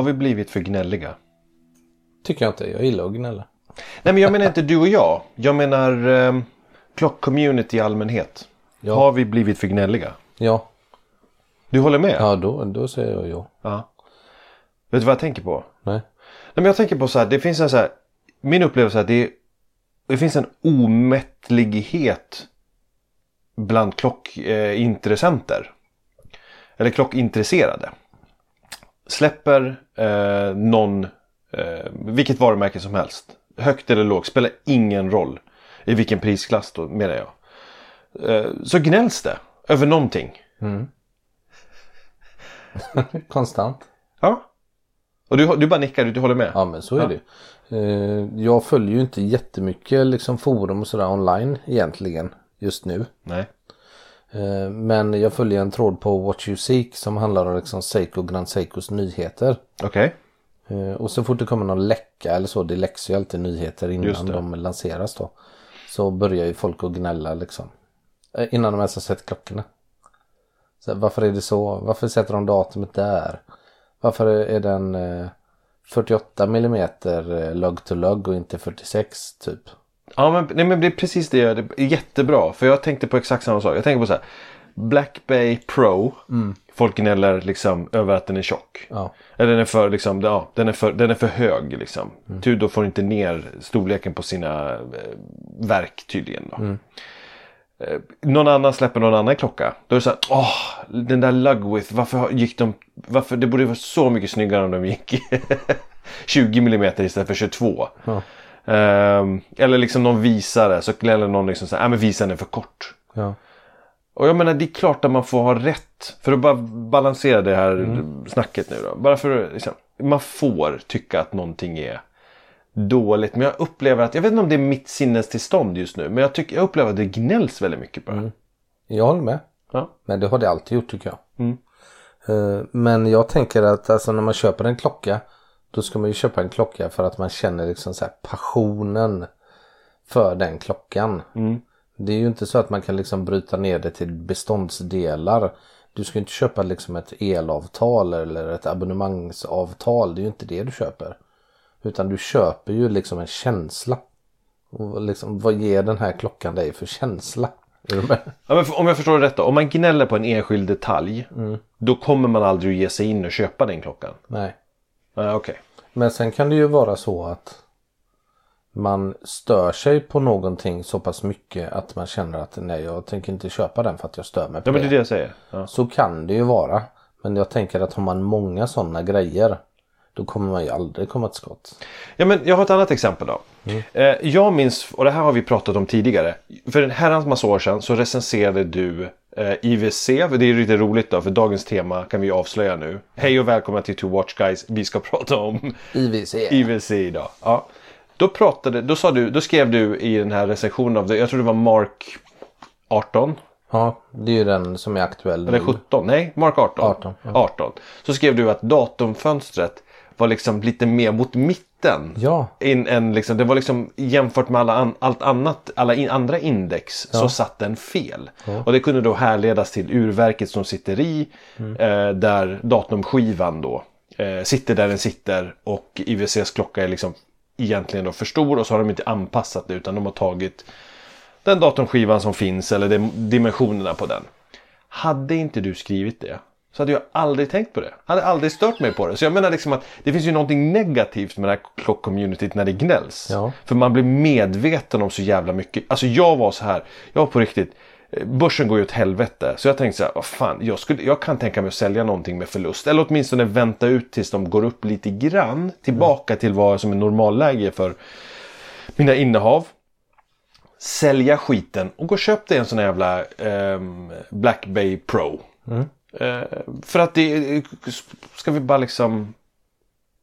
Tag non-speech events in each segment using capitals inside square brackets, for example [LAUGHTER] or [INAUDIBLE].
Har vi blivit för gnälliga? Tycker jag inte. Jag gillar att gnälla. Nej men jag menar inte du och jag. Jag menar eh, klockcommunity i allmänhet. Ja. Har vi blivit för gnälliga? Ja, Du håller med? ja då, då säger jag ja. Ja. Vet du vad jag tänker på? Nej. Nej, men jag tänker på så här, det finns en så här, min upplevelse är att det, det finns en omättlighet bland klockintressenter. Eller klockintresserade. Släpper eh, någon, eh, vilket varumärke som helst, högt eller lågt, spelar ingen roll i vilken prisklass då menar jag. Eh, så gnälls det över någonting. [LAUGHS] Konstant. Ja. Och du, du bara nickar, du håller med? Ja men så är det ju. Eh, Jag följer ju inte jättemycket liksom forum och sådär online egentligen just nu. Nej. Eh, Men jag följer en tråd på What You Seek som handlar om liksom Seiko Grand Seikos nyheter. Okej. Eh, Och så fort det kommer någon läcka eller så, det läcks ju alltid nyheter innan de lanseras då. Så börjar ju folk att gnälla liksom. Eh, Innan de ens har sett klockorna. Så, varför är det så? Varför sätter de datumet där? Varför är den eh, 48 mm lug to lug och inte 46 typ? Ja men, nej, men det är precis det. jag- Det är jättebra. För jag tänkte på exakt samma sak. Jag tänker på så här. Black Bay Pro. Folk gnäller liksom över att den är tjock. Ja. Eller den är för, liksom, ja, den är för, den är för hög liksom. Tudor får inte ner storleken på sina eh, verk tydligen. Då. Eh, någon annan släpper någon annan klocka. Då är det så här, åh, den där Lugwith, varför gick de, varför, det borde vara så mycket snyggare om de gick [LAUGHS] 20 mm istället för 22. Ja. Ehm, eller liksom någon visare så gnäller någon liksom så här, nej men visaren är för kort. Ja. Och jag menar det är klart att man får ha rätt. För att bara balansera det här snacket nu då. Bara för liksom, man får tycka att någonting är dåligt. Men jag upplever att, jag vet inte om det är mitt sinnestillstånd just nu. Men jag, tycker, jag upplever att det gnälls väldigt mycket bara. Jag håller med. Ja. Men det har det alltid gjort tycker jag. Mm. Eh, Men jag tänker att alltså, när man köper en klocka. Då ska man ju köpa en klocka för att man känner liksom så här passionen för den klockan. Mm. Det är ju inte så att man kan liksom bryta ner det till beståndsdelar. Du ska inte köpa liksom ett elavtal eller ett abonnemangsavtal. Det är ju inte det du köper. Utan du köper ju liksom en känsla. Och liksom, vad ger den här klockan dig för känsla? Ja, om jag förstår det rätt då. Om man gnäller på en enskild detalj. Då kommer man aldrig att ge sig in och köpa den klockan. Nej. Ja, Okej. Men sen kan det ju vara så att man stör sig på någonting så pass mycket att man känner att nej jag tänker inte köpa den för att jag stör mig på Ja men det det. är det jag säger. Ja. Så kan det ju vara. Men jag tänker att har man många sådana grejer då kommer man ju aldrig komma till skott. Ja men jag har ett annat exempel då. Eh, jag minns, och det här har vi pratat om tidigare. För en herrans massa år sedan så recenserade du eh. För det är lite roligt då för dagens tema kan vi avslöja nu. Hej och välkomna till Two Watch Guys. Vi ska [LAUGHS] prata om IWC. IWC idag. Ja. Då, pratade, då, sa du, då skrev du i den här recensionen av det, jag tror det var Mark 18. Ja, det är ju den som är aktuell Eller nu. 17, nej Mark 18. 18, ja. 18. Så skrev du att datumfönstret var liksom lite mer mot mitten. Ja, In, en, liksom, det var liksom jämfört med alla an, allt annat, alla in, andra index så satt den fel. Och det kunde då härledas till urverket som sitter i. Eh, där datumskivan då eh, sitter där den sitter. Och IWCs klocka är liksom egentligen då för stor. Och så har de inte anpassat det utan de har tagit den datumskivan som finns eller dimensionerna på den. Hade inte du skrivit det så hade jag aldrig tänkt på det. Hade aldrig stört mig på det. Så jag menar liksom att det finns ju någonting negativt med det här klockcommunityt när det gnälls. Ja. För man blir medveten om så jävla mycket. Alltså jag var så här. Jag var på riktigt. eh, Börsen går ju åt helvete. Så jag tänkte så här. Vad fan. Jag, skulle, jag kan tänka mig att sälja någonting med förlust. Eller åtminstone vänta ut tills de går upp lite grann. Tillbaka till vad som är normalläge för mina innehav sälja skiten och gå och köp dig en sån här jävla ehm, Black Bay Pro. Eh, för att det ska vi bara liksom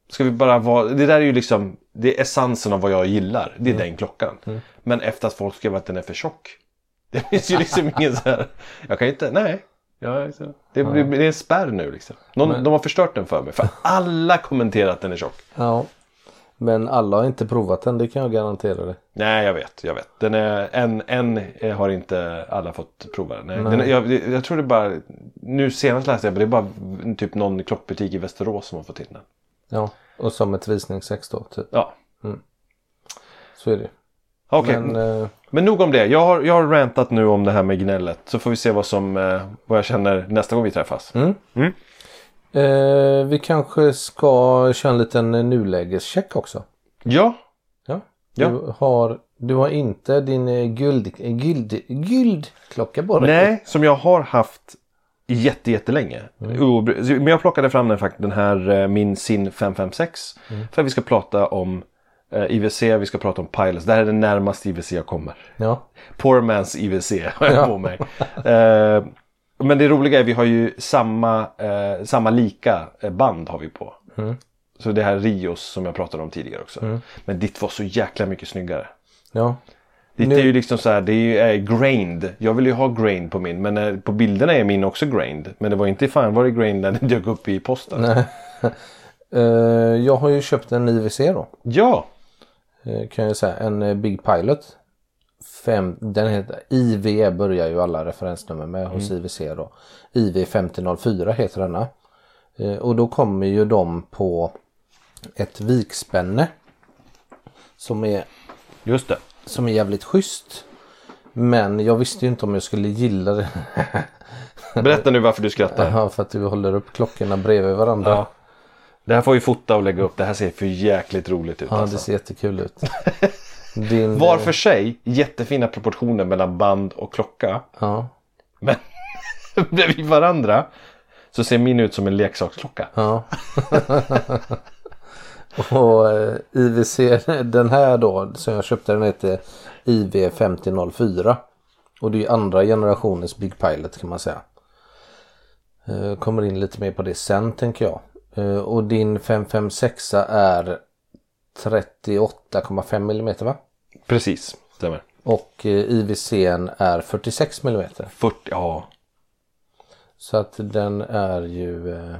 Ska vi bara vara, det där är ju liksom Det är essensen av vad jag gillar. Det är den klockan. Men efter att folk skrev att den är för tjock. [LAUGHS] Det finns ju liksom ingen så här Jag kan inte, nej. Jag, det, det, det är en spärr nu liksom. Någon, De har förstört den för mig. För alla kommenterar att den är tjock. ja. Men alla har inte provat den, det kan jag garantera dig. Nej, jag vet. Jag vet. Den är, en, en eh, har inte alla fått prova den. Nej. Den jag, jag tror det är bara... Nu senast läste jag, men det är bara typ någon klockbutik i Västerås som har fått till den. Ja, och som ett visningsex då typ. Ja, Så är det. okej. Men Men, eh, men nog om det. Jag har, jag har rantat nu om det här med gnället. Så får vi se vad, som, eh, vad jag känner nästa gång vi träffas. Mm. Mm. Eh, vi kanske ska köra en liten nulägescheck också. Ja, Ja. Ja. Du, har, du har inte din eh, guld, guld, guldklocka på dig. nej, som jag har haft jätte, jättelänge. Mm. Obre- Men jag plockade fram den, den här eh, min SIN 556. Mm. För att vi ska prata om eh, IWC, vi ska prata om Pilots. Det här är det närmaste IWC jag kommer. Ja. Poor man's IWC har jag Ja. på mig. Eh, men det roliga är att vi har ju samma, eh, samma lika eh, band har vi på. Mm. Så det här Rios som jag pratade om tidigare också. Men ditt var så jäkla mycket snyggare. ja. Ditt Nu- är ju liksom så här, det är ju är grained. Jag vill ju ha grain på min. Men eh, på bilderna är min också grained. Men det var inte fan var det grained när den dök upp i posten. Nej. [LAUGHS] Eh, jag har ju köpt en IWC då. Ja, Eh, kan jag säga. En eh, Big Pilot. Fem, den heter IV börjar ju alla referensnummer med hos IWC då. IV 5004 heter denna. Eh, och då kommer ju de på ett vikspänne. Som är, just det. som är jävligt schysst. Men jag visste ju inte om jag skulle gilla det. [LAUGHS] Berätta nu varför du skrattar. Ja, för att du håller upp klockorna bredvid varandra. Ja. Det här får vi fota och lägga upp. Det här ser för jäkligt roligt ut. Ja, alltså. det ser jättekul ut. [LAUGHS] Din, Var eh, för sig jättefina proportioner mellan band och klocka. Ja, Men [LAUGHS] bredvid varandra så ser min ut som en leksaksklocka. ja. och eh, IWC, den här då som jag köpte den heter IV 5004. Och det är andra generationens Big Pilot kan man säga. Eh, Kommer in lite mer på det sen tänker jag. Eh, Och din 556 är 38,5 mm va? Precis, stämmer. Och eh, IWC är 46 mm. 40, ja. Så att den är ju... Eh,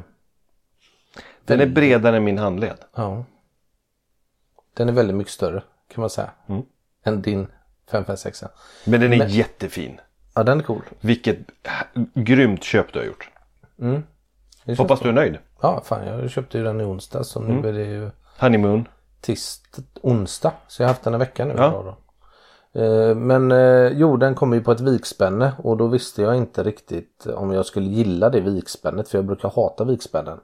Den är bredare än min handled. ja. Den är väldigt mycket större kan man säga. Mm. Än din 556. Men den är jättefin. Ja den är cool. Vilket grymt köp du har gjort. Känns- Hoppas du är nöjd. Ja fan jag köpte ju den i onsdag så nu Mm. är det ju Honeymoon. Tist onsdag. Så jag har haft den en vecka nu. Ja. Då. Eh, Men eh, jo den kommer ju på ett vikspänne och då visste jag inte riktigt om jag skulle gilla det vikspännet för jag brukar hata vikspännen.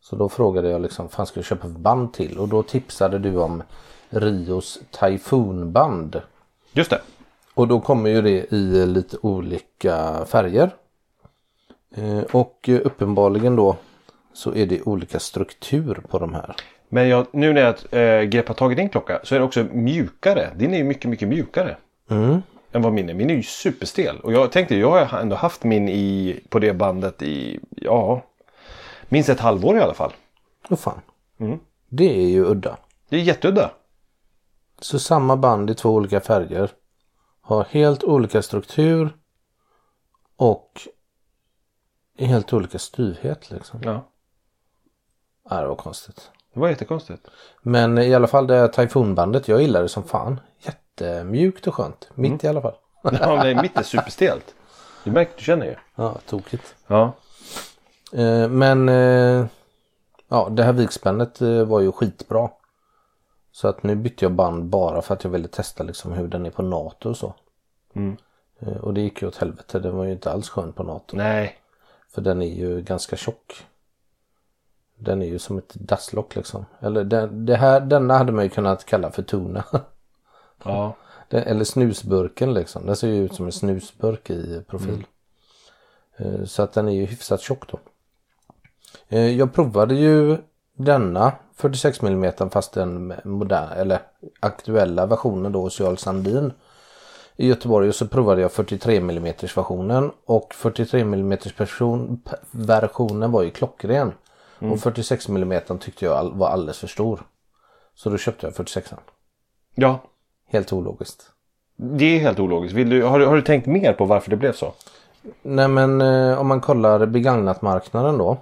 Så då frågade jag liksom, fan ska jag köpa band till? Och då tipsade du om Rios Typhoon-band. Just det. Och då kommer ju det i lite olika färger. Eh, Och uppenbarligen då så är det olika struktur på de här. Men jag, nu när jag äh, grepp har tagit din klocka så är det också mjukare. Din är ju mycket, mycket mjukare. Mm. Än vad min är. Min är ju superstel. Och jag tänkte, jag har ändå haft min i, på det bandet i, ja, minst ett halvår i alla fall. Vad fan. Mm. Det är ju udda. Det är jätteudda. Så samma band i två olika färger. Har helt olika struktur. Och helt olika styvhet liksom. Ja. Ja, det var konstigt. Det var jättekonstigt. Men i alla fall det Typhoon-bandet, jag gillar det som fan. Jättemjukt och skönt. Mitt i alla fall. [LAUGHS] Ja, men mitt är superstelt. Du märker, du känner ju. Ja, tokigt. Ja. Eh, men eh, ja, det här vikspännet eh, var ju skitbra. Så att nu bytte jag band bara för att jag ville testa liksom hur den är på NATO och så. Mm. Och det gick ju åt helvete. Den var ju inte alls skön på NATO. Nej. För den är ju ganska tjock. Den är ju som ett dasslock liksom. Eller den, det här, denna hade man ju kunnat kalla för tuna. [LAUGHS] Ja. Den, eller snusburken liksom. Den ser ju ut som en snusburk i profil. Eh, Så att den är ju hyfsat tjock då. Eh, Jag provade ju denna 46 mm fast den moderna eller aktuella versionen då hos Jarl Sandin i Göteborg och så provade jag 43 mm versionen och 43 mm versionen var ju klockren. Och 46 mm tyckte jag var alldeles för stor. Så då köpte jag 46 Ja. Helt ologiskt. Det är helt ologiskt. Du, har, du, har du tänkt mer på varför det blev så? Nej men eh, om man kollar begagnatmarknaden då.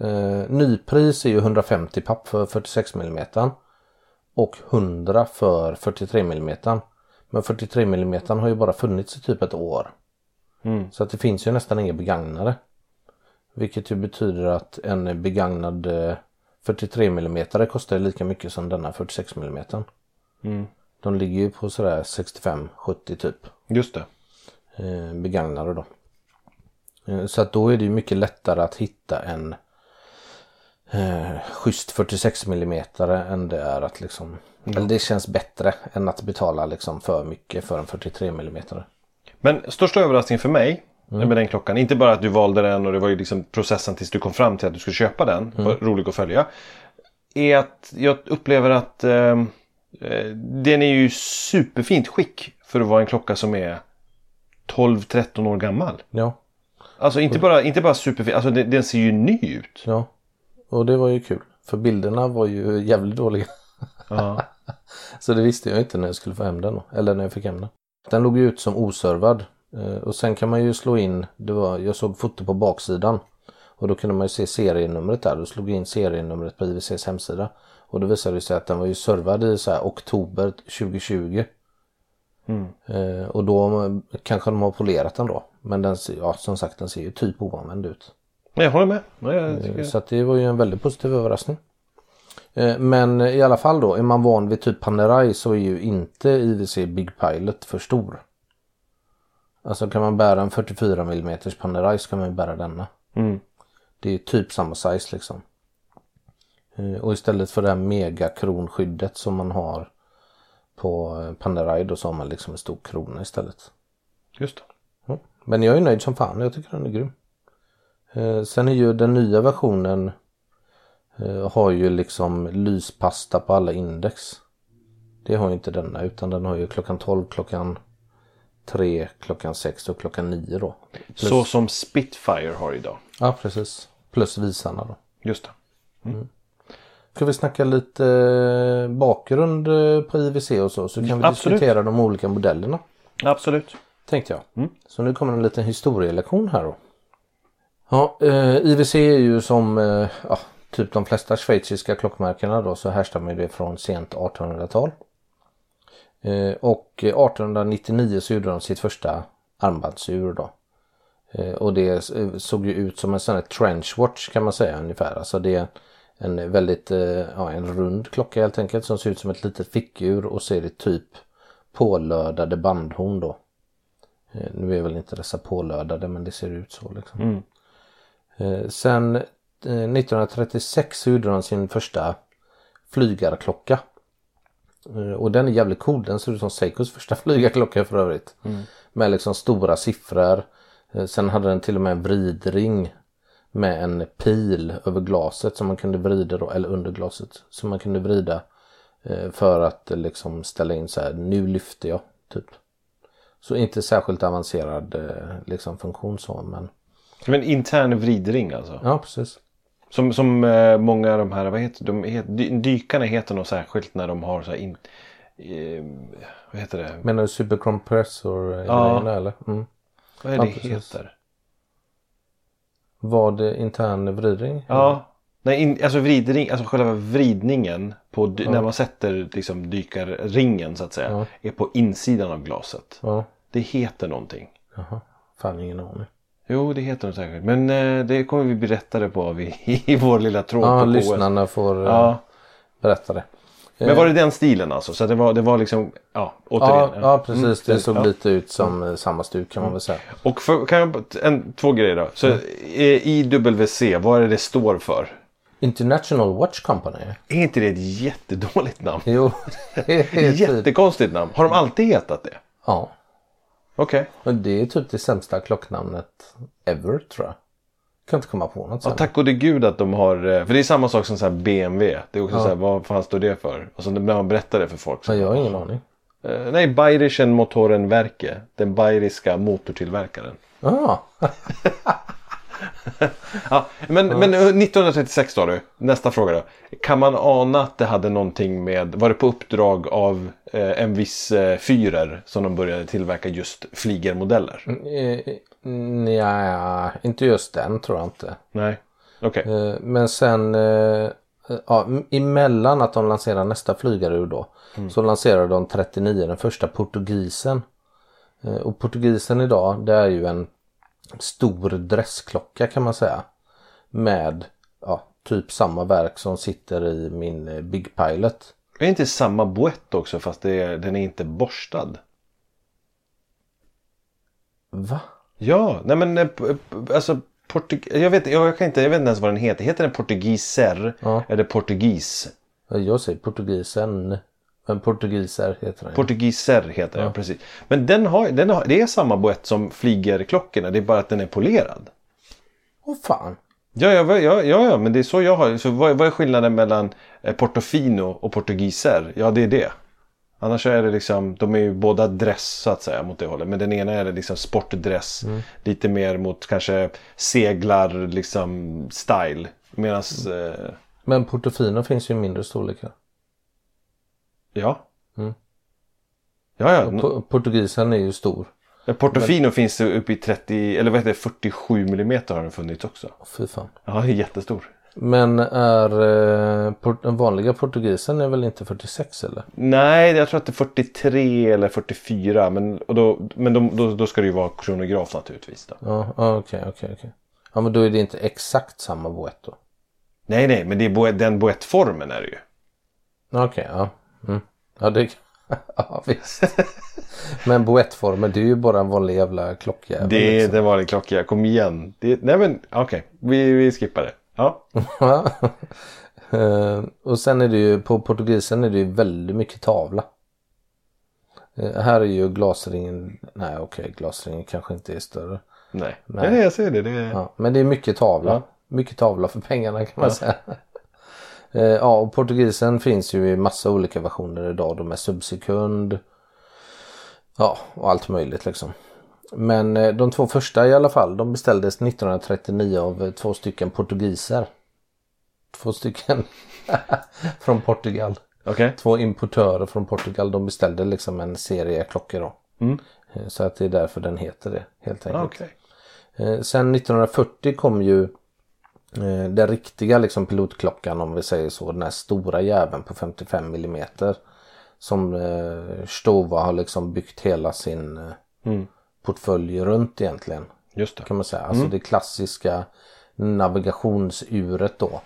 Eh, nypris är ju 150 papp för 46 mm. Och 100 för 43 mm. Men 43 mm har ju bara funnits i typ ett år. Mm. Så att det finns ju nästan inga begagnade. Vilket ju betyder att en begagnad eh, 43 mm kostar lika mycket som denna 46 mm. Mm. De ligger ju på sådär 65-70 typ. Just det. Eh, begagnade då. Eh, så att då är det ju mycket lättare att hitta en eh, schysst 46 mm än det är att liksom eller det känns bättre än att betala liksom för mycket för en 43 mm. Men största överraskningen för mig med den klockan, inte bara att du valde den och det var ju liksom processen tills du kom fram till att du skulle köpa den, var rolig att följa. Är att jag upplever att eh, eh, den är ju superfint skick för att vara en klocka som är 12-13 år gammal. Ja, Alltså inte bara, inte bara superfin, alltså den, den ser ju ny ut. ja. Och det var ju kul. För bilderna var ju jävligt dåliga. Ja. [LAUGHS] Så det visste jag inte när jag skulle få hem den. Eller när jag fick hem den. Den låg ju ut som oservad. Eh, Och sen kan man ju slå in, det var, jag såg foto på baksidan. Och då kunde man ju se serienumret där. Då slog jag in serienumret på IWCs hemsida. Och då visade det sig att den var ju servad i så här oktober 2020. Eh, och då eh, kanske de har polerat den då. Men den, ser- ja, som sagt den ser ju typ oanvänd ut. Jag håller med. Ja, jag tycker... Så det var ju en väldigt positiv överraskning. Eh, Men i alla fall då, är man van vid typ Panerai så är ju inte IWC Big Pilot för stor. Alltså kan man bära en 44 mm Panerai så kan man ju bära denna. Mm. Det är typ samma size liksom. Eh, Och istället för det här megakronskyddet som man har på eh, Panerai då så har man liksom en stor krona istället. Just det. Ja. Men jag är nöjd som fan. Jag tycker den är grym. Eh, sen är ju den nya versionen har ju liksom lyspasta på alla index. Det har ju inte denna utan den har ju klockan 12, klockan 3, klockan 6 och klockan 9 då. Plus, Så som Spitfire har idag. Ja precis. Plus visarna då. Just det. Ska vi snacka lite eh, bakgrund eh, på IWC och så så kan vi Absolut. diskutera de olika modellerna. Absolut. tänkte jag. Så nu kommer en liten historielektion här då. Ja, eh, IWC är ju som eh, ja, typ de flesta schweiziska klockmärkena då så härstammar det från sent 1800-tal. Eh, och 1899 så gjorde de sitt första armbandsur då. Eh, och det eh, såg ju ut som en sån här trenchwatch kan man säga ungefär. Alltså det är en väldigt, ja en rund klocka helt enkelt som ser ut som ett litet fickur och ser det typ pålödade bandhorn då. Nu är väl inte dessa pålödade men det ser ut så liksom. Eh, Sen eh, 1936 så gjorde de sin första flygarklocka. Eh, Och den är jävligt cool. Den ser ut som Seikos första [LAUGHS] flygarklocka för övrigt. Med liksom stora siffror. Eh, Sen hade den till och med en vridring. Med en pil över glaset som man kunde vrida då, eller under glaset. Som man kunde vrida. eh, För att liksom ställa in så här, nu lyfter jag. Typ. Så inte särskilt avancerad liksom funktion så men. Som en intern vridring alltså. Ja precis. Som, som eh, många av de här, vad heter de? Het, dy, dykarna heter något särskilt när de har så här in, eh, vad heter det? Menar du supercompressor eh, Ja. grejerna eller? Mm. Vad är Ja, det precis. heter? Var det intern vridring? Ja. Nej, in, alltså vridring, alltså själva vridningen på, dy, när man sätter liksom dykarringen så att säga. Ja. Är på insidan av glaset. Ja. Det heter någonting. Jaha. Fan ingen aning. Jo, det heter något särskilt. Men eh, det kommer vi berätta det på av i, [LAUGHS] vår lilla tråd Ja, på lyssnarna får eh, Ja. berätta det. Men var det den stilen alltså? Så det var, det var liksom, ja, återigen. Ja, ja precis. Mm, det såg ja. lite ut som eh, samma stuk kan man väl säga. Och för, kan jag, en, två grejer då. Så Mm. eh, IWC, vad är det det står för? International Watch Company. Är inte det ett jättedåligt namn? Jo. [LAUGHS] Jättekonstigt namn. Har de alltid hetat det? Ja, Okej. och det är typ det sämsta klocknamnet ever tror jag. Kan inte komma på något Ja, sånt. tack gode gud att de har, eh, för det är samma sak som så här BMW. Det är också så här, vad fan står det för? Och så när man berättar det för folk. Så, Ja, jag har ingen aning. Eh, nej, Bayerischen Motorenwerke. Den bayeriska motortillverkaren. Ah, [LAUGHS] [LAUGHS] Ja, men, men eh, 1936 då du, nästa fråga då. Kan man ana att det hade någonting med, var det på uppdrag av eh, en viss eh, Führer som de började tillverka just flygermodeller? eh, ja, inte just den tror jag inte. Nej, okej. Eh, Men sen eh, ja, emellan att de lanserar nästa flygarur då så lanserar de 39 den första portugisen. Eh, Och portugisen idag det är ju en stor dressklocka kan man säga. Med ja, typ samma verk som sitter i min eh, Big Pilot. Är det inte samma boett också fast det är, den är inte borstad? Va? Ja, nej men eh, p- alltså portug... jag, vet, jag, kan inte, jag vet inte ens vad den heter. Heter den portugiser? Ja. Eller portugis? Jag säger portugisen. Men portugiser heter den. Portugiser heter den, precis. Men den har, den har, det är samma boett som flygerklockorna. Det är bara att den är polerad. Åh fan. Ja, ja, ja, ja, ja, men det är så jag har. Så vad, vad är skillnaden mellan eh, Portofino och Portugiser? Ja, det är det. Annars är det liksom, de är ju båda dress så att säga mot det hållet. Men den ena är det liksom sportdress. Lite mer mot kanske seglar liksom style. Medan, eh, Men Portofino finns ju i mindre storlekar. Ja. Mm. Ja, ja. Po- Portugisen är ju stor. Men Portofino finns det uppe i 30, eller vad heter det, 47 mm har den funnits också. Fy fan. Ja, jättestor. Men är eh, port- den vanliga portugisen är väl inte 46 eller? Nej, jag tror att det är 43 eller 44. Men, och då, men då, då, då ska det ju vara kronograf naturligtvis. Då. Ja, ja, okej, okej, okej. Ja, men då är det inte exakt samma boett då. Nej, nej, men det är boe, den boettformen är det ju. Okej, ja. Mm. Ja, det... [LAUGHS] ja, visst. Men boettformen, det är ju bara en vanlig jävla klockjävel. Det är liksom. den vanliga klockan. Kom igen. Det, nej, men okej. Vi, vi skippar det. Ja. Ja. Eh, och sen är det ju på portugisen är det ju väldigt mycket tavla. Eh, här är ju glasringen, nej okej glasringen kanske inte är större. Nej. Nej. nej, jag ser det. det är... Ja, men det är mycket tavla. Ja. Mycket tavla för pengarna kan man säga. Eh, ja och portugisen finns ju i massa olika versioner idag. De är subsekund. Ja och allt möjligt liksom. Men eh, de två första i alla fall de beställdes 1939 av eh, två stycken portugiser. Två stycken [LAUGHS] från Portugal. Okej. Två importörer från Portugal. De beställde liksom en serie klockor då. Mm. Så att det är därför den heter det helt enkelt. Eh, Sen 1940 kom ju eh, den riktiga liksom pilotklockan om vi säger så. Den här stora jäveln på 55 millimeter. Som eh, Stova har liksom byggt hela sin eh, Mm. portfölj runt egentligen. Just det. Kan man säga. Alltså det klassiska navigationsuret då.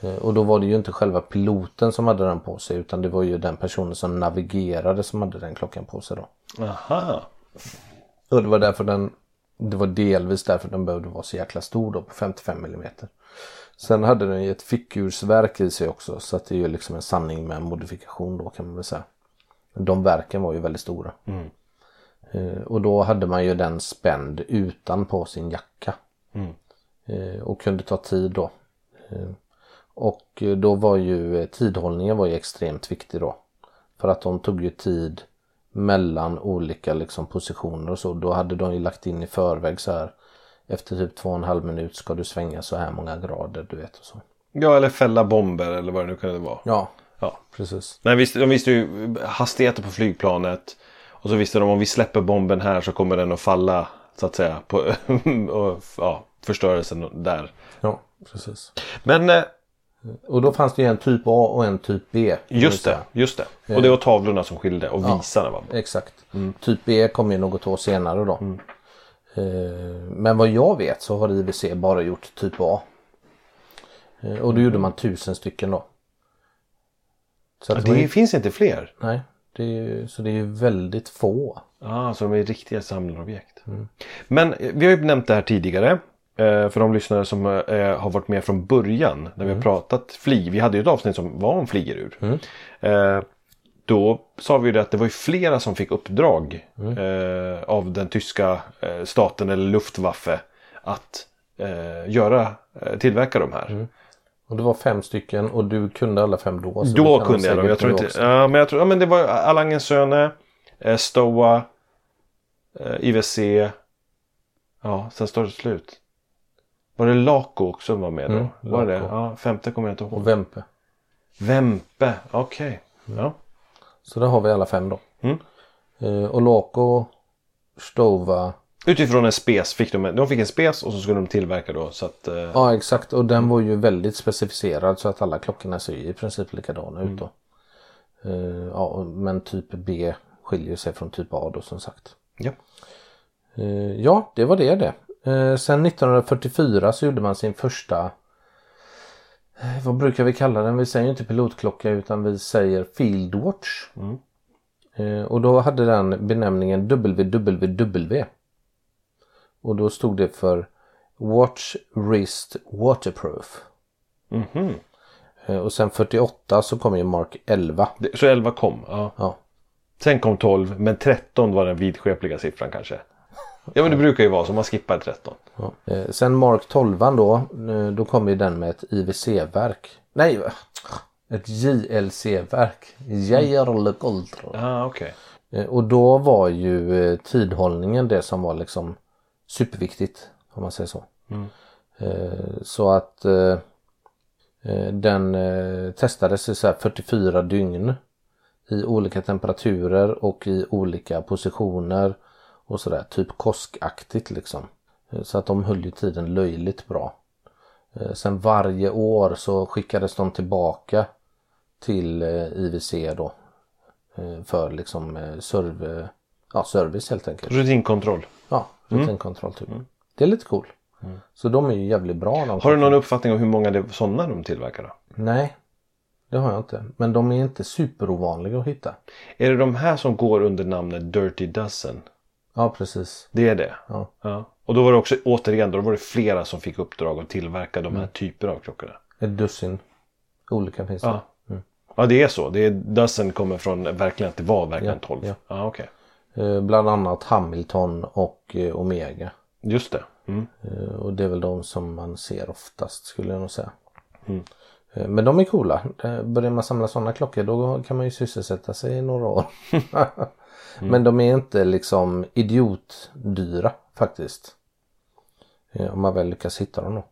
Eh, Och då var det ju inte själva piloten som hade den på sig utan det var ju den personen som navigerade som hade den klockan på sig då. Aha. Och det var därför den Det var delvis därför den behövde vara så jäkla stor då på 55 mm. Sen hade den ju ett fickursverk i sig också så att det är ju liksom en sanning med modifikation då kan man väl säga. De verken var ju väldigt stora. Eh, och då hade man ju den spänd utan på sin jacka. Eh, och kunde ta tid då. Eh, och då var ju tidhållningen var ju extremt viktig då. För att de tog ju tid mellan olika liksom positioner och så. Då hade de ju lagt in i förväg så här. Efter typ två och en halv minut ska du svänga så här många grader du vet och så. Ja, eller fälla bomber eller vad det nu kunde vara. Ja, Ja. precis. Nej, visst, de visste ju hastigheten på flygplanet. Och så visste de om vi släpper bomben här så kommer den att falla så att säga. På, [LAUGHS] och, ja, förstörelsen där. Ja, precis. Men eh, Och då fanns det ju en typ A och en typ B. just det, just det. Och det var tavlorna som skilde och visarna var. Exakt. Typ B kom ju något år senare då. Eh, Men vad jag vet så har IWC bara gjort typ A. Eh, Och då gjorde man tusen stycken då. Så Ja, det det ju, finns inte fler. nej, det ju, så det är ju väldigt få. Ah, så de är riktiga samlarobjekt. Men eh, vi har ju nämnt det här tidigare. Eh, för de lyssnare som eh, har varit med från början när vi har pratat flyg. Vi hade ju ett avsnitt som var om flygerur. Eh, då sa vi ju det att det var ju flera som fick uppdrag eh, av den tyska eh, staten eller Luftwaffe att eh, göra, eh, tillverka de här. Och det var fem stycken och du kunde alla fem då. Då kunde jag dem. Jag tror inte... Ja, men jag tror... Ja, men det var Alangens Söne, eh, Stoa, eh, IWC. Ja, sen står det slut. Var det Laco också som var med då? Mm, var det? Ja, femte kommer jag inte ihåg. Och Vempe. Vempe, okej. Ja. Så där har vi alla fem då. Mm. Eh, och Loco, Stova. Utifrån en spes fick de, de fick en spes och så skulle de tillverka då så att... Eh, Ja exakt och den var ju väldigt specificerad så att alla klockorna ser i princip likadana ut då. Eh, ja men typ B skiljer sig från typ A då som sagt. ja. Eh, ja det var det det. Eh, sen 1944 så gjorde man sin första Eh, Vad brukar vi kalla den? Vi säger inte pilotklocka utan vi säger Fieldwatch. Mm. Eh, och då hade den benämningen WWW. Och då stod det för Watch Wrist Waterproof. Mhm. Eh, och sen 48 så kom ju Mark 11. Det- Så 11 kom. Ja. Ja, Sen kom 12 men 13 var den vidskepliga siffran kanske. Ja men det brukar ju vara så. Man skippar 13. ja. Eh, sen Mark 12 då, då kom ju den med ett IWC-verk. Nej, ett JLC-verk. Jairlik Ultra. Ah, okej. Eh, Och då var ju eh, tidhållningen det som var liksom superviktigt om man säger så. Mm. Eh, Så att eh, eh, den testades i så här 44 dygn i olika temperaturer och i olika positioner och sådär typ koskaktigt liksom. Eh, Så att de höll ju tiden löjligt bra. Eh, Sen varje år så skickades de tillbaka till eh, IWC då för liksom serv, ja, service helt enkelt. Rutinkontroll. Ja, rutinkontroll typ. Det är lite cool. Så de är ju jävligt bra. Har du någon uppfattning om hur många sådana de tillverkar då? Nej, det har jag inte. Men de är inte superovanliga att hitta. Är det de här som går under namnet Dirty Dozen? Ja, precis. Det är det? Ja. Och då var det också återigen då var det flera som fick uppdrag att tillverka de här typerna av klockorna. Ett dussin olika finns det. Ja. Ja det är så. Det är, dozen kommer från verkligen att det var verkligen Ja, 12. ja. Ja, okej. Eh, bland annat Hamilton och eh, Omega. Just det. Mm. Eh, och det är väl de som man ser oftast skulle jag nog säga. Mm. Men de är coola. Börjar man samla sådana klockor då kan man ju sysselsätta sig i några år. [LAUGHS] Men de är inte liksom idiotdyra faktiskt. Om man väl lyckas hitta dem då.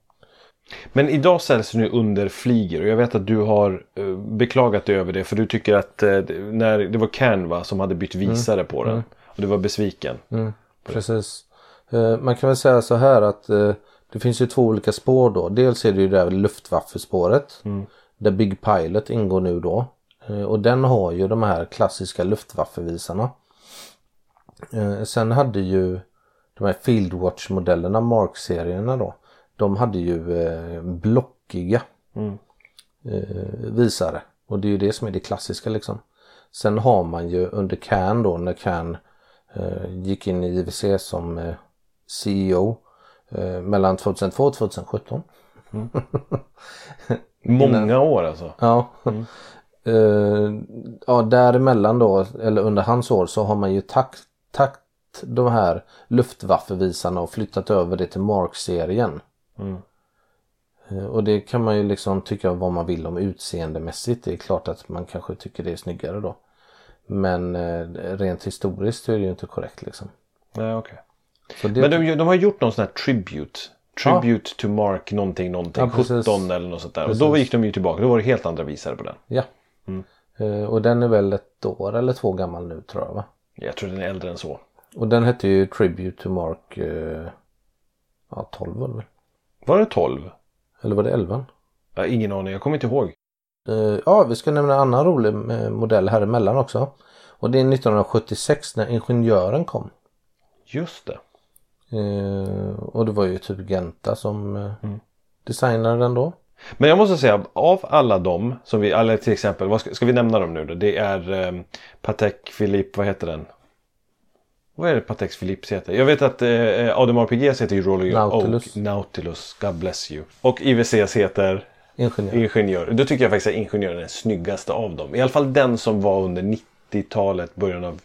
Men idag säljs nu under flyger och jag vet att du har eh, beklagat dig över det för du tycker att eh, när det var Canva som hade bytt visare på den och du var besviken. Mm, precis. Eh, Man kan väl säga så här att det finns ju två olika spår då. Dels är det ju det här Luftwaffe-spåret. Där Big Pilot ingår nu då. Och den har ju de här klassiska Luftwaffe-visarna. Eh, Sen hade ju de här Fieldwatch-modellerna, Mark-serierna då. De hade ju eh, blockiga Mm. eh, visare. Och det är ju det som är det klassiska liksom. Sen har man ju under CAN då när CAN gick in i IWC som CEO mellan 2002 och 2017. [LAUGHS] Många år alltså. Ja. [LAUGHS] eh, ja däremellan då eller under hans år så har man ju takt, takt de här Luftwaffe-visarna och flyttat över det till Mark-serien. Mm. Eh, Och det kan man ju liksom tycka vad man vill om utseendemässigt. Det är klart att man kanske tycker det är snyggare då. Men eh, rent historiskt är det ju inte korrekt liksom. Nej, okej. Så det, Men de, de har gjort någon sån här tribute. Tribute to Mark någonting någonting. Ja, precis. 17 eller något sånt där. Precis. Och då gick de ju tillbaka. Då var det helt andra visare på den. Ja. Eh, Och den är väl ett år eller två gammal nu tror jag va? Jag tror den är äldre än så. Och den hette ju Tribute to Mark eh, Ja 12 var det väl? Var det 12? Eller var det 11? Jag har ingen aning. Jag kommer inte ihåg. Eh, Ja vi ska nämna en annan rolig eh, modell här emellan också. Och det är 1976 när Ingenjören kom. Just det. Eh, och det var ju typ Genta som eh, Mm. designade den då. Men jag måste säga av alla dem som vi, eller till exempel, vad ska, ska vi nämna dem nu då? Det är eh, Patek Philippe, vad heter den? Vad är det Patek Philippe heter? Jag vet att eh, Audemars Piguet heter ju Royal Nautilus. Oak. Nautilus, God bless you. Och IWCs heter Ingenjör. Ingenjör. Då tycker jag faktiskt att Ingenjör är den snyggaste av dem. I alla fall den som var under 90-talet, början av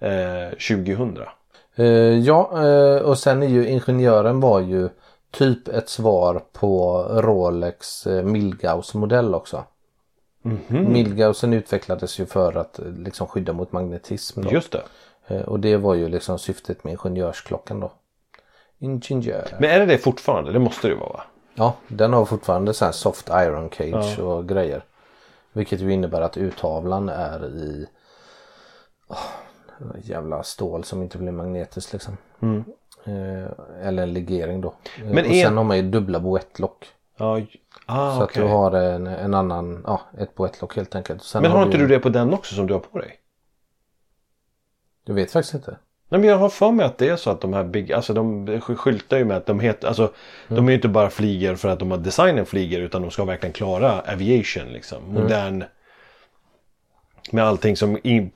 eh, 2000. Eh, ja eh, och sen är ju Ingenjören var ju typ ett svar på Rolex eh, Milgauss modell också. Mhm. Milgaussen utvecklades ju för att eh, liksom skydda mot magnetism då. Just det. Eh, och det var ju liksom syftet med ingenjörsklockan då. Ingenjör. Men är det det fortfarande? Det måste det ju vara va? Ja, den har fortfarande så soft iron cage och grejer. Vilket ju innebär att uttavlan är i åh, jävla stål som inte blir magnetiskt liksom. Eh, eller en legering då. Eh, Men och är- sen har man ju dubbla boettlock. Ja, ah, så okej. att du har en, en annan, ja ett boettlock helt enkelt. Sen Men har inte ju- du det på den också som du har på dig? Jag vet faktiskt inte. Nej, men jag har för mig att det är så att de här big, alltså de sk- skyltar ju med att de heter, alltså de är ju inte bara flyger för att de har designen flyger utan de ska verkligen klara aviation liksom. Modern. Med allting som in,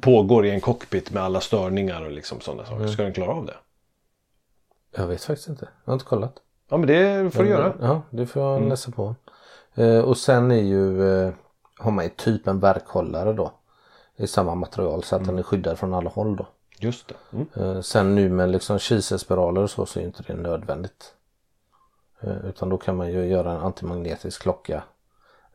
pågår i en cockpit med alla störningar och liksom sådana saker. Ska den klara av det? Jag vet faktiskt inte. Jag har inte kollat. Ja men det får du göra. Ja, det får jag Mm. läsa på. Eh, och sen är ju, eh, har man ju typ en verkhållare då. I samma material så att Mm. den är skyddad från alla håll då. Just det. Mm. Eh, sen nu med liksom kiselspiraler och så så är inte det nödvändigt. Eh, utan då kan man ju göra en antimagnetisk klocka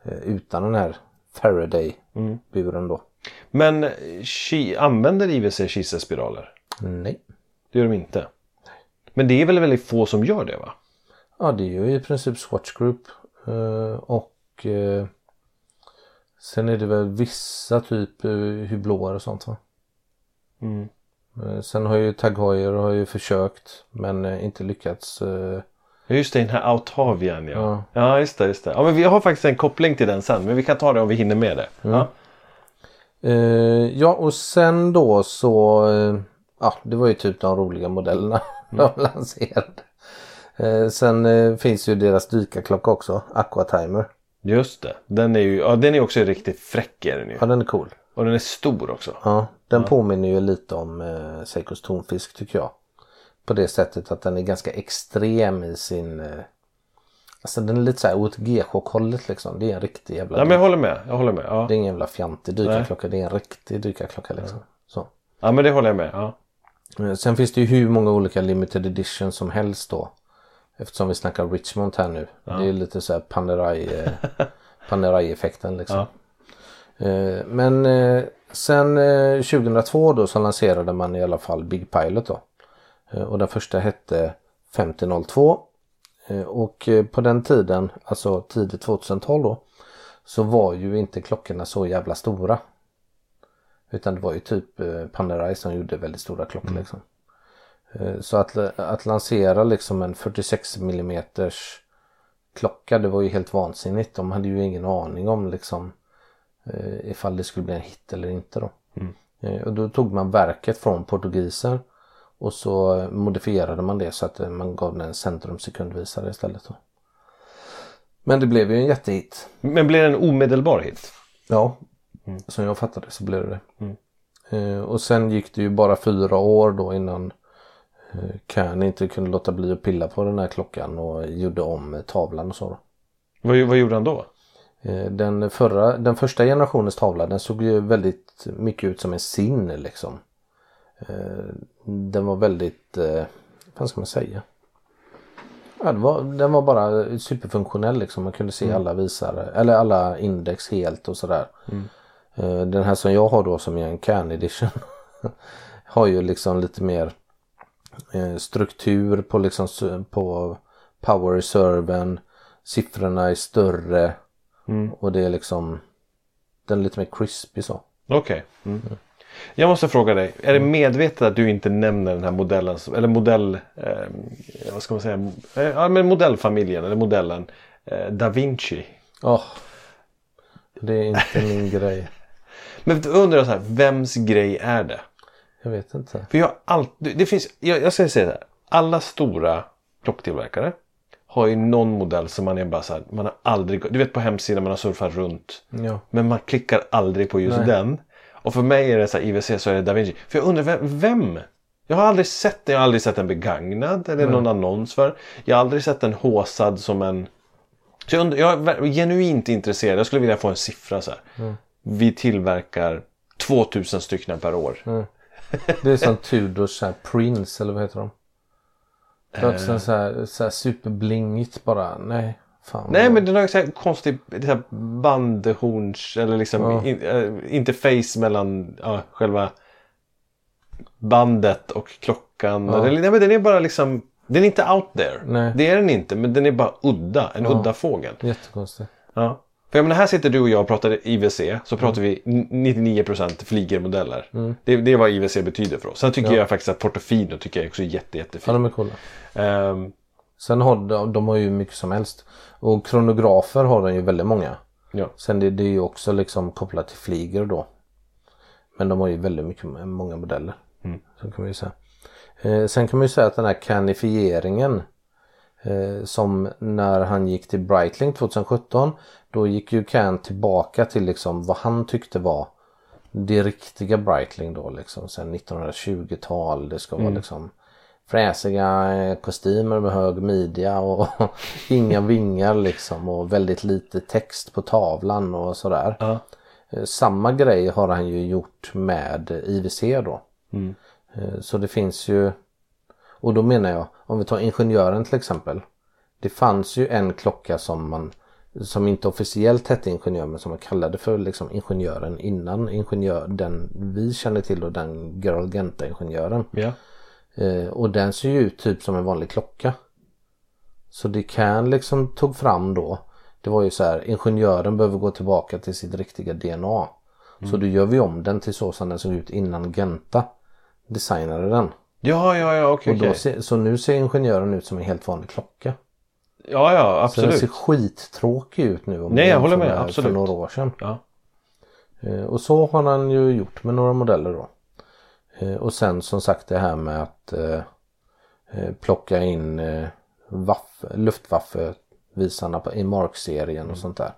eh, utan den här Faraday-buren då. Men ki, använder IWC kiselspiraler? Nej. Det gör de inte. Men det är väl väldigt få som gör det va? Ja det är ju i princip Swatch Group eh, och eh, sen är det väl vissa typ eh, hyblåer och sånt va. Mm. Sen har ju Tag Heuer har ju försökt men inte lyckats. Just det, den här Autavian ja. Ja. Ja, just det, just det. Ja, men vi har faktiskt en koppling till den sen. Men vi kan ta det om vi hinner med det. Ja. Eh, ja och sen då så, ja det var ju typ de roliga modellerna de [LAUGHS] lanserade. Eh, sen eh, finns ju deras dykarklocka också, Aqua Timer. Just det. Den är ju ja, den är också riktigt fräck är den ju. Ja den är cool. Och den är stor också. Ja, den påminner ju lite om eh, Seikos tonfisk tycker jag. På det sättet att den är ganska extrem i sin... Eh, alltså den är lite såhär åt G-chock-hållet liksom. Det är en riktig jävla... Ja, men jag håller med. Jag håller med. Ja, Det är ingen jävla fjantig dykarklocka. Det är en riktig dykarklocka liksom. Så. ja men det håller jag med. Ja. Eh, Sen finns det ju hur många olika limited edition som helst då. Eftersom vi snackar Richmond här nu. Det är lite så här Panerai, eh, [LAUGHS] Panerai-effekten liksom. Eh, Men sen eh, 2002 då så lanserade man i alla fall Big Pilot då. Och den första hette 5002. Eh, Och på den tiden, alltså tidigt 2000-tal då. Så var ju inte klockorna så jävla stora. Utan det var ju typ eh, Panerai som gjorde väldigt stora klockor liksom. Eh, Så att, att lansera liksom en 46 mm klocka det var ju helt vansinnigt. De hade ju ingen aning om liksom eh, ifall det skulle bli en hit eller inte då. Eh, Och då tog man verket från portugiser och så modifierade man det så att eh, man gav den en centrumsekundvisare istället då. Men det blev ju en jättehit. Men blir det en omedelbar hit? Ja, som jag fattade så blev det det. Eh, och sen gick det ju bara fyra år då innan eh, Kern inte kunde låta bli att pilla på den här klockan och gjorde om tavlan och så. Då. Vad, vad gjorde han då? Eh, den, förra, den första generationens tavla den såg ju väldigt mycket ut som en sin liksom. Eh, den var väldigt, eh, vad ska man säga? Ja, var, den var bara superfunktionell liksom. Man kunde se alla visare, eller alla index helt och sådär. Eh, Den här som jag har då som är en can edition. [LAUGHS] har ju liksom lite mer eh, struktur på liksom på power reserven. Siffrorna är större. Och det är liksom den är lite mer crispy så. Okej. Mm. Jag måste fråga dig. Är det medvetet att du inte nämner den här modellen? Eller modell... Eh, vad ska man säga? Eh, Ja, men modellfamiljen eller modellen. Eh, da Vinci. Åh. Det är inte min [LAUGHS] grej. Men jag undrar så här. Vems grej är det? Jag vet inte. För jag alltid... Det finns... Jag, jag ska säga så här. Alla stora klocktillverkare har ju någon modell som man är bara så här. Man har aldrig... Du vet på hemsidan man har surfat runt. Ja. Men man klickar aldrig på just Nej. den. Och för mig är det så här IWC så är det Da Vinci. För jag undrar vem? vem? Jag har aldrig sett den. Jag har aldrig sett den begagnad eller någon annons för. Jag har aldrig sett den håsad som en... Så jag, undrar, jag är genuint intresserad. Jag skulle vilja få en siffra så här. Vi tillverkar 2000 stycken per år. Det är som Tudors så här Prince eller vad heter de? Det är också så här, så här superblingigt bara. Nej. Fan. Nej men den har ju så här konstig det här bandhorns eller liksom Ja. in, äh, interface mellan ja, själva bandet och klockan. Ja. Den, nej, men den är bara liksom den är inte out there. Nej. Det är den inte men den är bara udda. En Ja. udda fågel. Jättekonstigt. Ja. För jag menar, här sitter du och jag och pratar IWC. Så pratar vi 99% flygermodeller. Det, det är vad IWC betyder för oss. Sen tycker Ja. jag faktiskt att Portofino tycker jag också är jätte, Ja jättefin. de är coola. Ehm, Sen har de, de har ju mycket som helst. Och kronografer har de ju väldigt många. ja. Sen det, det är ju också liksom kopplat till flyger då. Men de har ju väldigt mycket, många modeller. Så kan man ju säga. Eh, sen kan man ju säga att den här kanifieringen som när han gick till Breitling 2017 då gick ju Can tillbaka till liksom vad han tyckte var det riktiga Breitling då liksom sen 1920-tal. Det ska vara liksom fräsiga eh, kostymer med hög midja och [LAUGHS] inga vingar liksom och väldigt lite text på tavlan och sådär. Eh, Samma grej har han ju gjort med IWC då. Eh, Så det finns ju och då menar jag om vi tar ingenjören till exempel. Det fanns ju en klocka som man som inte officiellt hette ingenjör men som man kallade för liksom ingenjören innan ingenjör den vi känner till då den Geralgenta ingenjören. Ja. Eh, och den ser ju ut typ som en vanlig klocka. Så det kan liksom tog fram då. Det var ju så här ingenjören behöver gå tillbaka till sitt riktiga DNA. Så då gör vi om den till så som den såg ut innan Genta designade den. Ja, ja, ja, okej. Okej. ser, så nu ser ingenjören ut som en helt vanlig klocka. Ja, ja, Så den ser absolut. skittråkig ut nu. Om Nej, jag håller med, absolut. För några år sedan. Ja. Eh, Och så har han ju gjort med några modeller då. Eh, Och sen som sagt det här med att eh, plocka in eh, på- i Mark-serien och sånt där.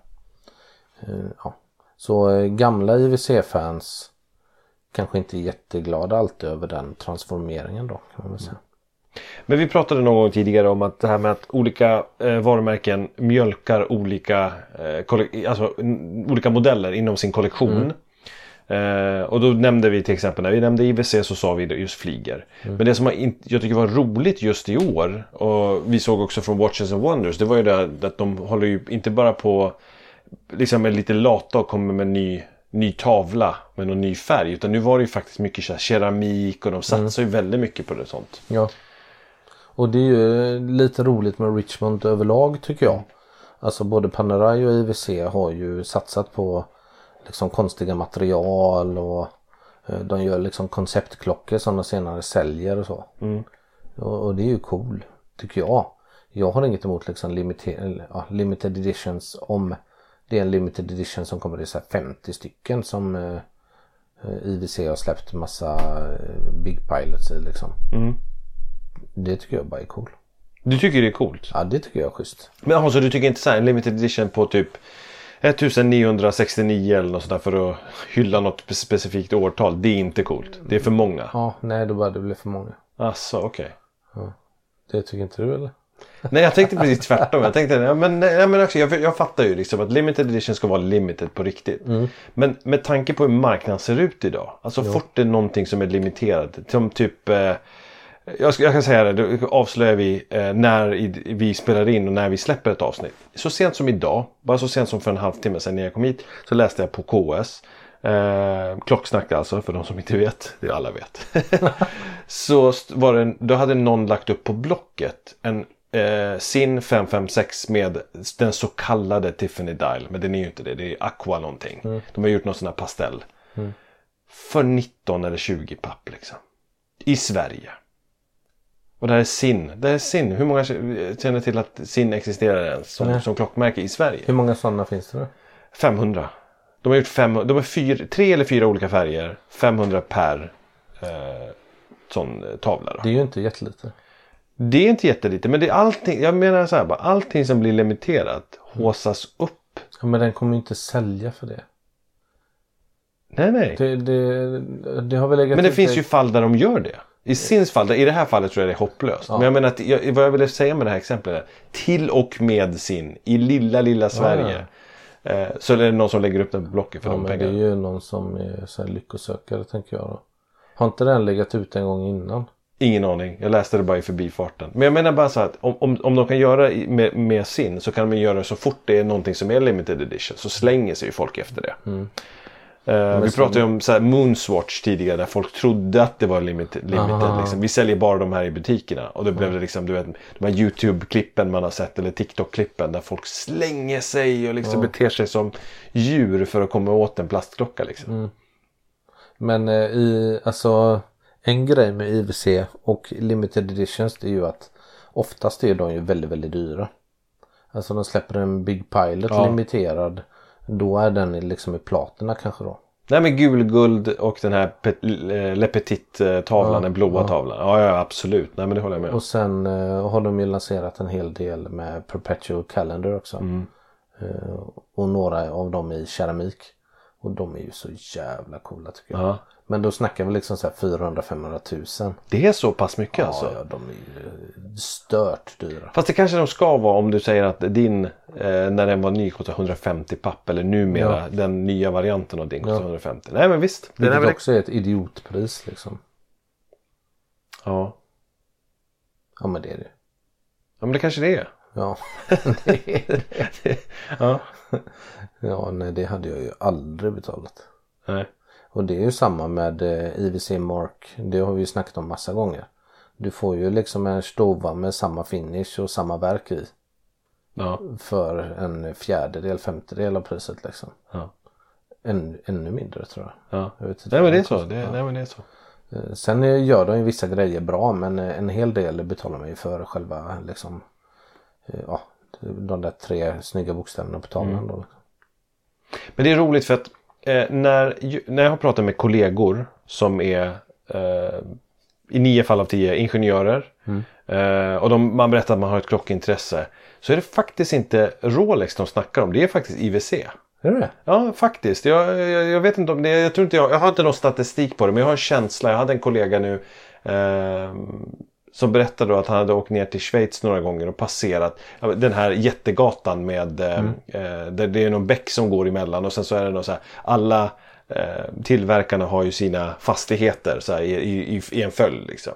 Eh, Ja. Så gamla IWC-fans kanske inte jätteglada alltid över den transformeringen då kan man säga. Men vi pratade någon gång tidigare om att det här med att olika eh, varumärken mjölkar olika, eh, alltså, olika modeller inom sin kollektion. Eh, och då nämnde vi till exempel när vi nämnde IWC så sa vi just flyger. Men det som jag tycker var roligt just i år och vi såg också från Watches and Wonders det var ju det att de håller ju inte bara på liksom är lite lata och kommer med ny, ny tavla med någon ny färg. Utan nu var det ju faktiskt mycket så här keramik och de satsar ju väldigt mycket på det sånt. Ja. Och det är ju lite roligt med Richmond överlag tycker jag. Alltså både Panerai och IWC har ju satsat på liksom konstiga material och eh, de gör liksom konceptklockor som de senare säljer och så. Och, och det är ju cool tycker jag. Jag har inget emot liksom limited, ja, limited editions om det är en limited edition som kommer i så här 50 stycken som eh, IWC har släppt massa eh, Big Pilots i liksom. Det tycker jag bara är cool. Du tycker det är coolt? Ja det tycker jag är schysst. Men alltså du tycker inte så här en limited edition på typ 1969 eller något sånt där för att hylla något spe- specifikt årtal. Det är inte coolt. Det är för många. Ja nej då börjar det bli för många. Alltså okej. Det tycker inte du eller? Nej jag tänkte precis tvärtom. Jag tänkte ja, men, nej, men också, jag, jag fattar ju liksom att limited edition ska vara limited på riktigt. Men med tanke på hur marknaden ser ut idag. Alltså fort det är någonting som är limiterat. Som typ eh, jag, jag kan säga det, det avslöjar vi eh, när i, vi spelar in och när vi släpper ett avsnitt. Så sent som idag, bara så sent som för en halvtimme sedan när jag kom hit, så läste jag på KS. Eh, klocksnack alltså, för de som inte vet. Det alla vet. [LAUGHS] så var det, då hade någon lagt upp på Blocket en eh, SIN 556 med den så kallade Tiffany Dial. Men den är ju inte det, det är Aqua någonting. De har gjort någon sån här pastell. För 19 eller 20 papp liksom. I Sverige. Och det här är SIN. Det här är SIN. Hur många känner till att SIN existerar ens som, Nej. som klockmärke i Sverige? Hur många sådana finns det då? 500. De har gjort fem, de har fyra, tre eller fyra olika färger. 500 per eh, sån tavla. Då. Det är ju inte jättelite. Det är inte jättelite men det är allting. Jag menar så här bara. Allting som blir limiterat håsas upp. Ja, men den kommer ju inte sälja för det. Nej nej. Det, det, det har väl legat Men det finns ju fall där de gör det. I Sins fall, i det här fallet tror jag det är hopplöst. Men jag menar att jag, vad jag ville säga med det här exemplet är till och med sin i lilla lilla Sverige. Eh, så är det någon som lägger upp den på Blocket för Ja de men det är pengarna. ju någon som är så lyckosökare tänker jag då. Har inte den legat ut en gång innan? Ingen aning. Jag läste det bara i förbifarten. Men jag menar bara så att om, om, om de kan göra med, med sin så kan de göra så fort det är någonting som är limited edition så slänger sig ju folk efter det. Eh, vi så- pratade ju om så här Moonswatch tidigare där folk trodde att det var limited. limited liksom. Vi säljer bara de här i butikerna. Och då blev det liksom du vet de här YouTube-klippen man har sett eller TikTok-klippen där folk slänger sig och liksom beter sig som djur för att komma åt en plastklocka liksom. Men eh, i, alltså en grej med IWC och limited editions det är ju att oftast är de ju väldigt, väldigt dyra. Alltså de släpper en Big Pilot Ja. limiterad. Då är den liksom i platina kanske då. Nej men gulguld och den här eh, Le Petit-tavlan, Ja, den blåa ja. tavlan. Ja, ja absolut. Nej men det håller jag med. Och sen eh, har de ju lanserat en hel del med Perpetual Calendar också. Mm. Eh, och några av dem i keramik. Och de är ju så jävla coola tycker jag. Ja. Men då snackar vi liksom så här 400-500 000. Det är så pass mycket Ja, alltså? ja, de är ju stört dyra. Fast det kanske de ska vara om du säger att din, eh, när den var ny, kostade 150 papp. Eller numera, Ja. den nya varianten av din kostar Ja. 150. Nej men visst. Den är väl... också är ett idiotpris liksom. Ja. Ja men det är det. ja, men det kanske det är. Ja, [LAUGHS] det är det. Ja. Ja, nej det hade jag ju aldrig betalat. Nej. Och det är ju samma med eh, IWC Mark. Det har vi ju snackat om massa gånger. Du får ju liksom en stova med samma finish och samma verk i. Ja. För en fjärdedel, femtedel av priset liksom. Ja. Än, ännu mindre tror jag. ja. jag Nej men det är så. Det, nej men det är så. Eh, Sen gör de ju vissa grejer bra men eh, en hel del betalar man ju för själva liksom ja, de där tre snygga bokstäverna på tavlan Mm. då. Men det är roligt för att eh, när, när jag har pratat med kollegor som är eh, i nio fall av tio ingenjörer. Eh, och de, man berättar att man har ett klockintresse. Så är det faktiskt inte Rolex de snackar om. Det är faktiskt IWC. Är det det? Ja, faktiskt. Jag, jag, jag vet inte om det. Jag tror inte jag, jag har inte någon statistik på det. Men jag har en känsla. Jag hade en kollega nu. Som berättade då att han hade åkt ner till Schweiz några gånger och passerat den här jättegatan med eh, eh, där det är någon bäck som går emellan och sen så är det någon så här alla eh, tillverkarna har ju sina fastigheter så här, i, i, i en följd liksom.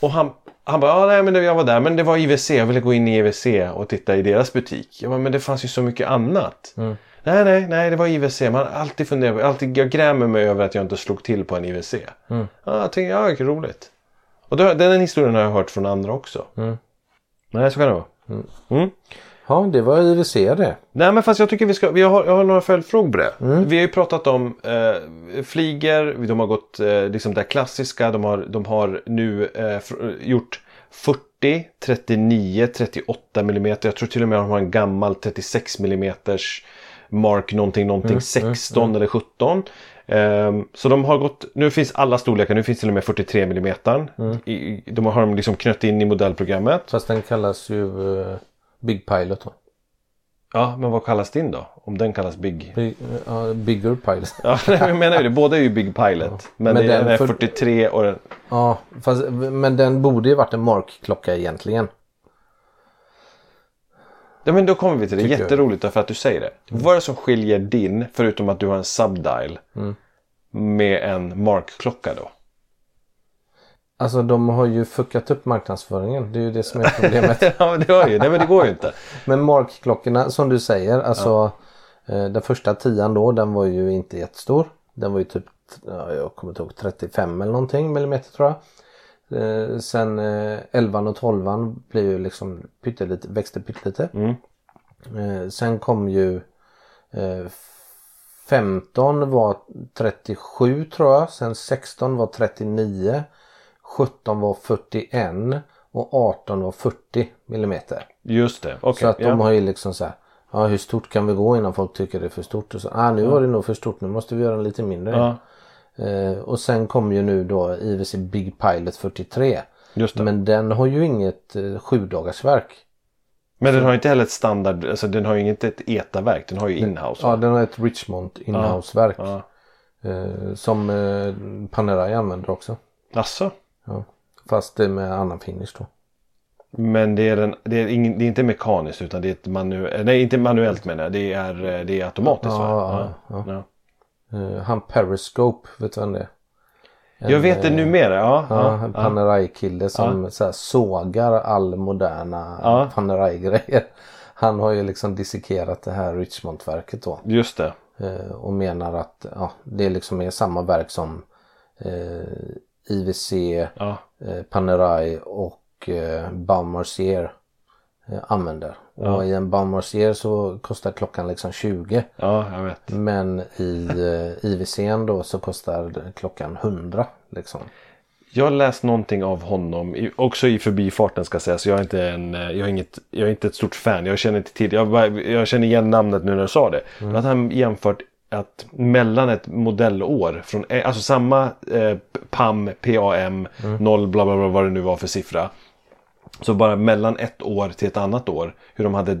Och han, han bara, ja nej men jag var där men det var IWC, jag ville gå in i IWC och titta i deras butik. Jag bara, men det fanns ju så mycket annat. Nej, nej, nej, det var IWC. Man har alltid funderat, alltid, jag grämer mig över att jag inte slog till på en IWC. Ja, jag tänkte, ja, roligt. Och då, den historien har jag hört från andra också. Mm. Nej, så kan det vara. Mm. Ja, det var IWC det. Nej men fast jag tycker vi ska, vi har, jag har några följdfrågor på det. Mm. Vi har ju pratat om eh, flyger, de har gått eh, liksom det klassiska, de har, de har nu eh, gjort 40, 39, 38 mm. Jag tror till och med de har en gammal 36 mm Mark någonting, någonting 16 eller 17. Ehm, så de har gått, nu finns alla storlekar, nu finns till och med 43 mm. I- de har de liksom knött in i modellprogrammet. Fast den kallas ju eh, Big Pilot då. Ja, men vad kallas din då? Om den kallas Big? Big, ja, bigger Pilot. [LAUGHS] Ja, jag menar ju det. Båda är ju Big Pilot. Men, Men är den den är för- 43 och den... Ja, fast, men den borde ju varit en Mark-klocka egentligen. Ja, men då kommer vi till det. Tycker. Jätteroligt därför att du säger det. Vad är det som skiljer din, förutom att du har en subdial, Mm. med en Mark-klocka då? Alltså de har ju fuckat upp marknadsföringen. Det är ju det som är problemet. [LAUGHS] ja, men det har ju. Nej, men det går ju inte. Men Mark-klockorna som du säger, alltså eh, den första tian då, den var ju inte jättestor. Den var ju typ, ja, jag kommer inte ihåg, 35 eller någonting millimeter tror jag. Eh, sen eh, 11 och 12 blev ju liksom pyttelite, växte pyttelite. Eh, sen kom ju eh, 15 var 37 tror jag. Sen 16 var 39. 17 var 41 och 18 var 40 millimeter. Just det. Okej. Så att ja. de har ju liksom så här. Ja hur stort kan vi gå innan folk tycker det är för stort? Och så, ah, nu var det nog för stort, nu måste vi göra den lite mindre. Ja, Eh, och sen kom ju nu då IWC Big Pilot 43. just det. Men, Men den har ju inget eh, sju dagars verk. den har inte heller ett standard, alltså den har ju inte ett ETA-verk. Den har ju inhouse. Ja va? den har ett Richmond inhouse-verk. Ja. Eh, som eh, Panerai använder också. Asså? Ja. Fast det är med annan finish då. Men det är, en, det, är ingen, det är inte mekaniskt utan det är ett manuellt, nej inte manuellt menar jag, det är, det är automatiskt Ja, va? ja, ja. Eh, han Periscope, vet du vem det är? En, Jag vet det eh, numera, ja. Ja, ja, en ja. Panerai-kille som så här, sågar all moderna Ja. Panerai-grejer. [LAUGHS] Han har ju liksom dissekerat det här Richmond-verket då. Just det. Eh, och menar att ja, det liksom är samma verk som eh, IWC, Ja. eh, Panerai och eh, Baumarsier eh, använder. Och i en Baumarsier så kostar klockan liksom 20. ja, jag vet. Men i eh, IWC då så kostar klockan 100 liksom. Jag läst någonting av honom, också i förbifarten ska sägas. Jag är inte, en, eh, jag är inget, jag är inte ett stort fan. Jag känner inte till, jag, bara- jag känner igen namnet nu när du sa det. Men att han jämfört att mellan ett modellår, från, eh, alltså samma eh, PAM, PAM, 0 bla bla bla vad det nu var för siffra. Så bara mellan ett år till ett annat år hur de hade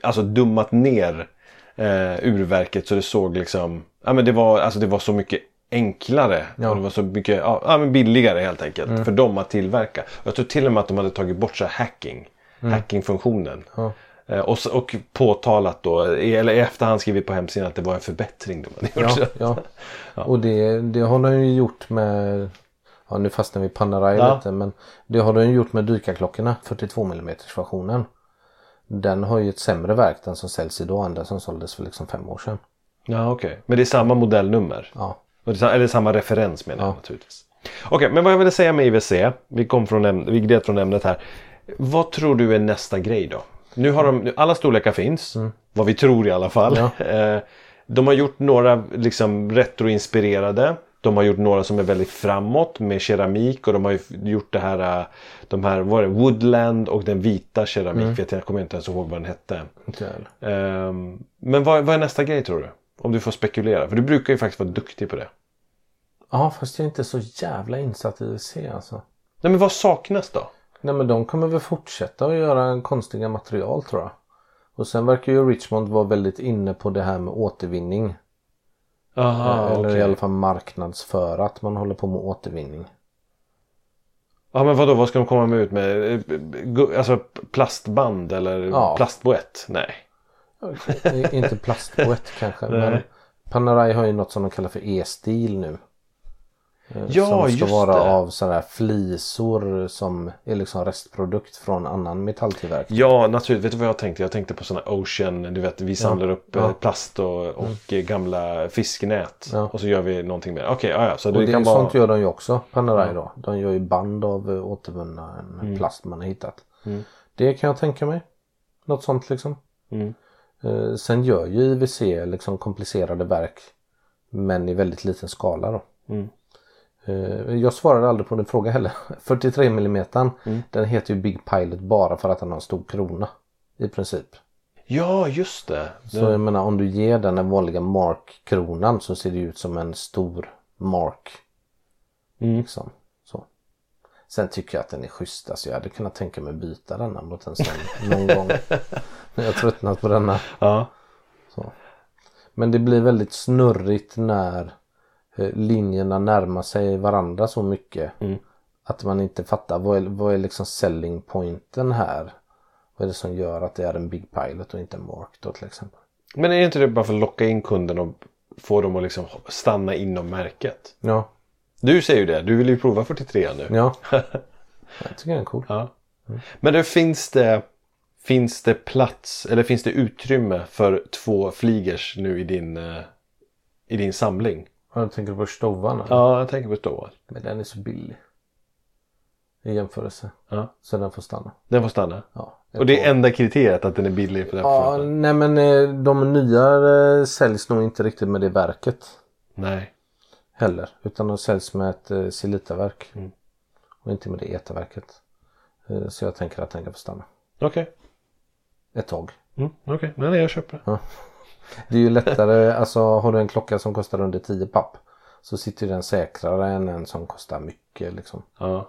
alltså dummat ner eh, urverket så det såg liksom, ja men det var, alltså det var så mycket enklare Ja. och det var så mycket ja, men billigare helt enkelt för dem att tillverka. Jag tror till och med att de hade tagit bort så hacking, hackingfunktionen. Ja. Eh, och, och påtalat då, eller i efterhand skrivit på hemsidan att det var en förbättring de hade gjort. Ja, [LAUGHS] ja. Och det, det har de ju gjort med Ja nu fastnar vi i Panerai Ja. lite men det har de ju gjort med dykarklockorna 42 mm versionen. Den har ju ett sämre verk den som säljs idag än den som såldes för liksom fem år sedan. Ja, okej. Men det är samma modellnummer? Ja. Eller samma referens menar jag Ja. naturligtvis. Okej, men vad jag ville säga med IWC. Vi kom från vi gled från ämnet här. Vad tror du är nästa grej då? Nu har de, alla storlekar finns. Vad vi tror i alla fall. Ja. [LAUGHS] Eh, De har gjort några liksom retroinspirerade. De har gjort några som är väldigt framåt med keramik och de har ju gjort det här, eh, de här, vad var det, Woodland och den vita keramik. Vet jag, kommer inte ens ihåg vad den hette. Ehm, men vad, vad är nästa grej tror du? Om du får spekulera. För du brukar ju faktiskt vara duktig på det. Ja fast jag är inte så jävla insatt i IWC alltså. Nej men vad saknas då? Nej men de kommer väl fortsätta att göra konstiga material tror jag. Och sen verkar ju Richmond vara väldigt inne på det här med återvinning. Aha, Eller okej. i alla fall marknadsföra att man håller på med återvinning. Ja men vadå, vad ska de komma med ut med? Eh, Alltså plastband eller Ja. plastboett? Nej. I- inte plastboett kanske. [LAUGHS] Men Panerai har ju något som de kallar för e-stil nu. Eh, Ja, som ska just vara det. av sådana här flisor som är liksom restprodukt från annan metalltillverkning. Ja naturligtvis, vet du vad jag tänkte? Jag tänkte på sådana Ocean, du vet vi samlar upp eh, ja. Mm. plast och, och eh, gamla fiskenät. Ja. Och så gör vi någonting med. Okej, ja, ja, så Och det, det, kan sånt gör de ju också, Panerai då. De gör ju band av eh, återvunna Mm. plast man har hittat. Det kan jag tänka mig. Något sånt liksom. Mm. Eh, sen gör ju IWC liksom komplicerade verk men i väldigt liten skala då. Eh, jag svarade aldrig på din fråga heller. [LAUGHS] 43 mm Mm. den heter ju Big Pilot bara för att den har en stor krona. I princip. Ja, just det. Så jag menar om du ger den den vanliga Mark-kronan så ser det ut som en stor Mark. Mm. Liksom. Så. Sen tycker jag att den är schysst. Alltså jag hade kunnat tänka mig byta denna mot en sån [LAUGHS] någon gång. Men jag tröttnat på denna. Ja. Så. Men det blir väldigt snurrigt när linjerna närmar sig varandra så mycket. Mm. Att man inte fattar vad är, vad är liksom selling pointen här. Vad är det som gör att det är en Big Pilot och inte en Mark då till exempel. Men är inte det bara för att locka in kunden och få dem att liksom stanna inom märket? Ja, Du säger ju det, du vill ju prova 43 nu. [LAUGHS] ja. jag tycker den är cool. Ja. Men då finns det, finns det plats eller finns det utrymme för två fligers nu i din, eh, i din samling? Ja, Jag tänker på stovarna. Ja, jag tänker på Stoa. Men den är så billig. I jämförelse. Ja. Så den får stanna. Den får stanna. Ja, Och det är enda kriteriet att den är billig för Ja, nej men eh, de nya eh, säljs nog inte riktigt med det verket. Nej. Heller. Utan de säljs med ett eh, silitaverk. Mm. Och inte med det etaverket. Så jag tänker att den kan få stanna. Okej. Ett tag. Mm, Okej, nej, nej jag köper det. Det är ju lättare, [LAUGHS] alltså har du en klocka som kostar under 10 papp. Så sitter den säkrare än en som kostar mycket liksom. Ja.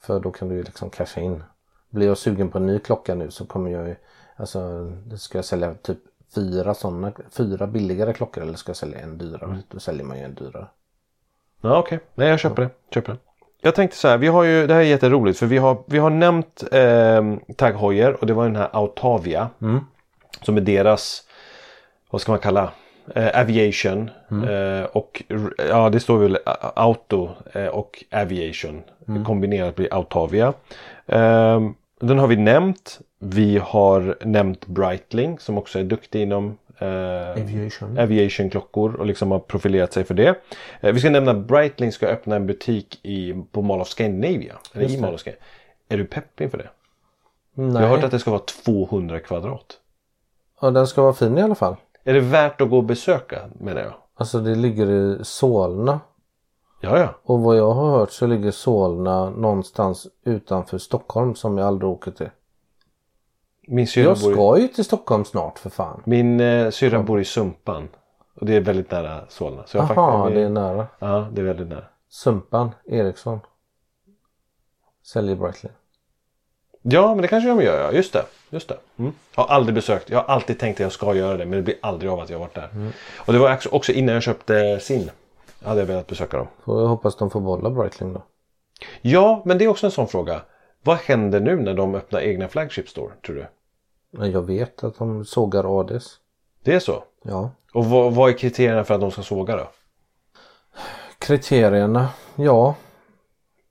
För då kan du ju liksom casha in. Blir jag sugen på en ny klocka nu så kommer jag ju, alltså ska jag sälja typ fyra sådana, fyra billigare klockor eller ska jag sälja en dyrare? Då säljer man ju en dyrare. Ja, okej. Nej, jag köper det. Köper det. Jag tänkte så här, vi har ju, det här är jätteroligt för vi har, vi har nämnt eh, Tag Heuer och det var den här Autavia. Mm. Som är deras, vad ska man kalla, eh, aviation. Mm. Eh, och ja, det står väl auto eh, och aviation. Mm. Kombinerat blir Autavia. Eh, den har vi nämnt. Vi har nämnt Breitling som också är duktig inom eh, Aviation. aviation-klockor och liksom har profilerat sig för det. Eh, vi ska nämna att Breitling ska öppna en butik i, på Mall of Scandinavia. Eller Just i. Mall of Scandinavia. Är du pepp inför det? Nej. Jag har hört att det ska vara 200 kvadrat. Ja den ska vara fin i alla fall. Är det värt att gå och besöka menar jag? Alltså det ligger i Solna. Ja, ja. Och vad jag har hört så ligger Solna någonstans utanför Stockholm som jag aldrig åker till. Min syrra Jag bor, i- ska ju till Stockholm snart för fan. min, eh, syrra bor i Sumpan. Och det är väldigt nära Solna. Så jag har Jaha, faktiskt- det är nära. Ja, det är väldigt nära. Sumpan, Eriksson. Säljer Breitling. Ja, men det kanske de gör. Ja. Just det. Just det. Mm. Jag har aldrig besökt. Jag har alltid tänkt att jag ska göra det. Men det blir aldrig av att jag varit där. Och det var också- innan jag köpte sin. Hade jag velat besöka dem. Får jag hoppas de får behålla Breitling då. Ja, men det är också en sån fråga. Vad händer nu när de öppnar egna flagship store, tror du? Men jag vet att de sågar ADs. Det är så? Ja. Och vad, vad är kriterierna för att de ska såga då? Kriterierna, ja.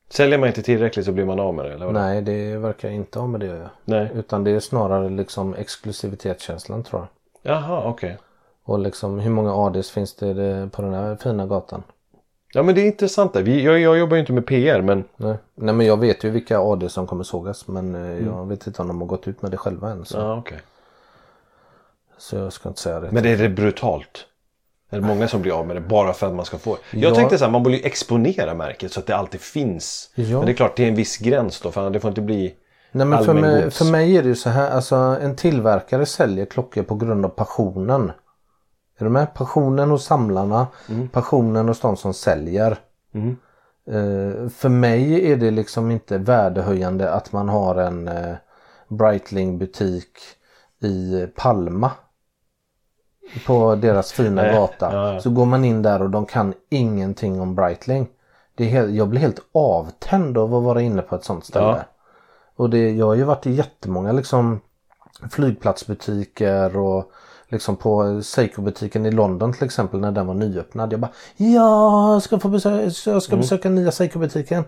Säljer man inte tillräckligt så blir man av med det? Eller vad? Nej, det verkar inte ha med det att göra. Nej. Utan det är snarare liksom exklusivitetskänslan tror jag. Jaha, okej. Och liksom hur många ADs finns det på den här fina gatan? Ja, men det är intressant. Där. Vi, jag, jag jobbar ju inte med PR, men Nej. Nej men jag vet ju vilka AD som kommer sågas men eh, jag vet inte om de har gått ut med det själva än. Så, ja, okej. så jag ska inte säga det. Men är det brutalt? Är det många som blir av med det bara för att man ska få? Jag Ja. tänkte så här, man borde ju exponera märket så att det alltid finns. Ja. Men det är klart, det är en viss gräns då. För det får inte bli... Nej men för mig, för mig är det ju så här, alltså en tillverkare säljer klockor på grund av passionen. Är du med? Passionen hos samlarna, passionen hos de som säljer. Mm. Eh, för mig är det liksom inte värdehöjande att man har en eh, Breitling butik i Palma. På deras fina Nej, gata. ja, ja. Så går man in där och de kan ingenting om Breitling. Det är helt, jag blir helt avtänd av att vara inne på ett sånt ställe. Ja. Och det, jag har ju varit i jättemånga liksom flygplatsbutiker och liksom på Seiko-butiken i London till exempel när den var nyöppnad. Jag bara ja, jag ska, få besöka, jag ska besöka nya Seiko-butiken.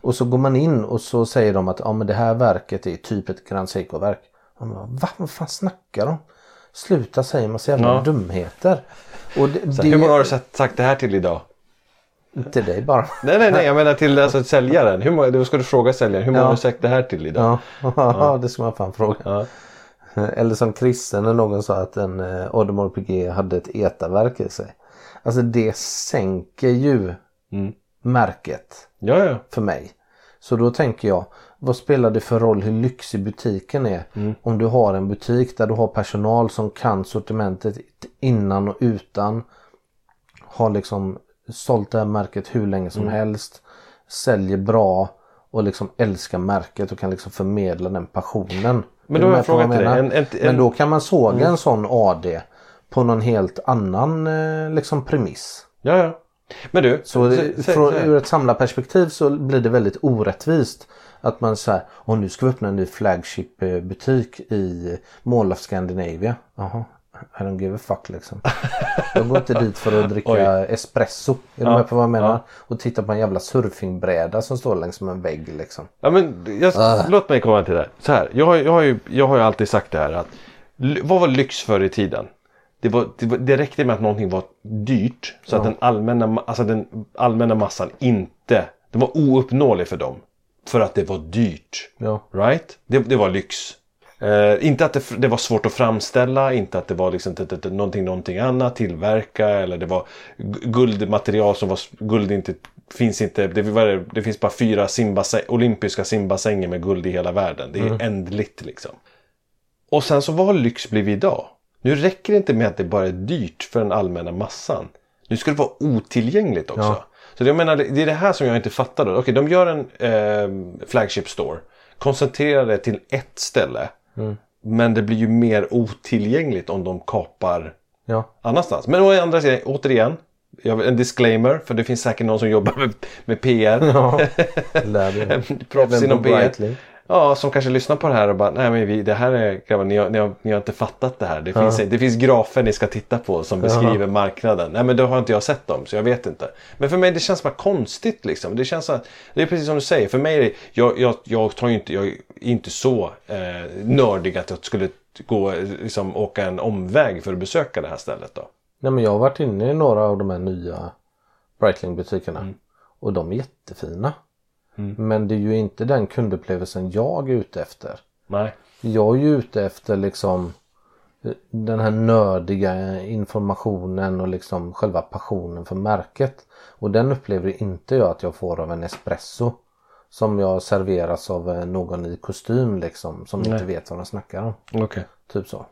Och så går man in och så säger de att ja, men det här verket är typ ett Grand Seiko-verk. Va? Vad fan snackar de? Sluta säga massa jävla Ja. dumheter. Och det, det hur många har du sagt, det här till idag? Till dig bara. Nej, nej, nej. Jag menar till alltså, säljaren. Hur många, då ska du fråga säljaren. Hur många Ja. har du sagt det här till idag? [LAUGHS] Ja, det ska man fan fråga. Ja. Eller som Christer när någon sa att en eh, Audemars Piguet hade ett etaverk i sig. Alltså det sänker ju Mm. märket Ja, ja. för mig. Så då tänker jag, vad spelar det för roll hur lyxig butiken är? Om du har en butik där du har personal som kan sortimentet innan och utan. Har liksom sålt det här märket hur länge som helst. Säljer bra och liksom älskar märket och kan liksom förmedla den passionen. Men då har jag frågat dig. En, en, Men en, då kan man såga en sån AD på någon helt annan eh, liksom premiss. Ja, ja. Men du. Så sä- från, sä- ur ett samlarperspektiv så blir det väldigt orättvist. Att man säger, och nu ska vi öppna en ny flagship-butik i Mall of Scandinavia. Jaha, I don't give a fuck liksom. Jag går inte dit för att [LAUGHS] dricka espresso. Är du Ja, med på vad jag menar? ja. Och titta på en jävla surfingbräda som står längs med en vägg liksom. Ja, men jag, Ah. Låt mig komma till det. Så här, jag, har, jag, har ju, jag har ju alltid sagt det här att vad var lyx förr i tiden? Det, var, det, var, det räckte med att någonting var dyrt så att den allmänna, alltså den allmänna massan inte, det var ouppnåelig för dem. För att det var dyrt. Ja. Right? Det, det var lyx. Eh, inte att det, det var svårt att framställa, inte att det var liksom någonting, någonting annat, tillverka eller det var gu- guldmaterial som var guld inte finns inte. Det, var, det finns bara fyra simbassäng, olympiska simbassänger med guld i hela världen. Det är ändligt liksom. Och sen så vad har lyx blivit idag? Nu räcker det inte med att det bara är dyrt för den allmänna massan. Nu ska det vara otillgängligt också. Ja. Så jag menar, det är det här som jag inte fattar. Okej, de gör en eh, flagship store. Koncentrerar det till ett ställe. Men det blir ju mer otillgängligt om de kapar Ja. annanstans. Men å andra sidan, återigen. En disclaimer, för det finns säkert någon som jobbar med, med PR. Ja. [LAUGHS] Proffs inom PR. Ja, som kanske lyssnar på det här och bara, nej men vi, det här är, grabbar, ni, har, ni, har, ni har inte fattat det här. Det finns, det finns grafer ni ska titta på som beskriver marknaden. Nej men då har inte jag sett dem, så jag vet inte. Men för mig det känns bara konstigt liksom. Det känns att, det är precis som du säger, för mig är jag, jag, jag tar inte, jag är inte så eh, nördig att jag skulle gå, liksom åka en omväg för att besöka det här stället då. Nej men jag har varit inne i några av de här nya Breitling-butikerna. Mm. Och de är jättefina. Men det är ju inte den kundupplevelsen jag är ute efter. Nej. Jag är ju ute efter liksom eh, den här nördiga informationen och liksom själva passionen för märket. Och den upplever inte jag att jag får av en espresso. Som jag serveras av eh, någon i kostym liksom som inte vet vad de snackar om. Okej. Typ så.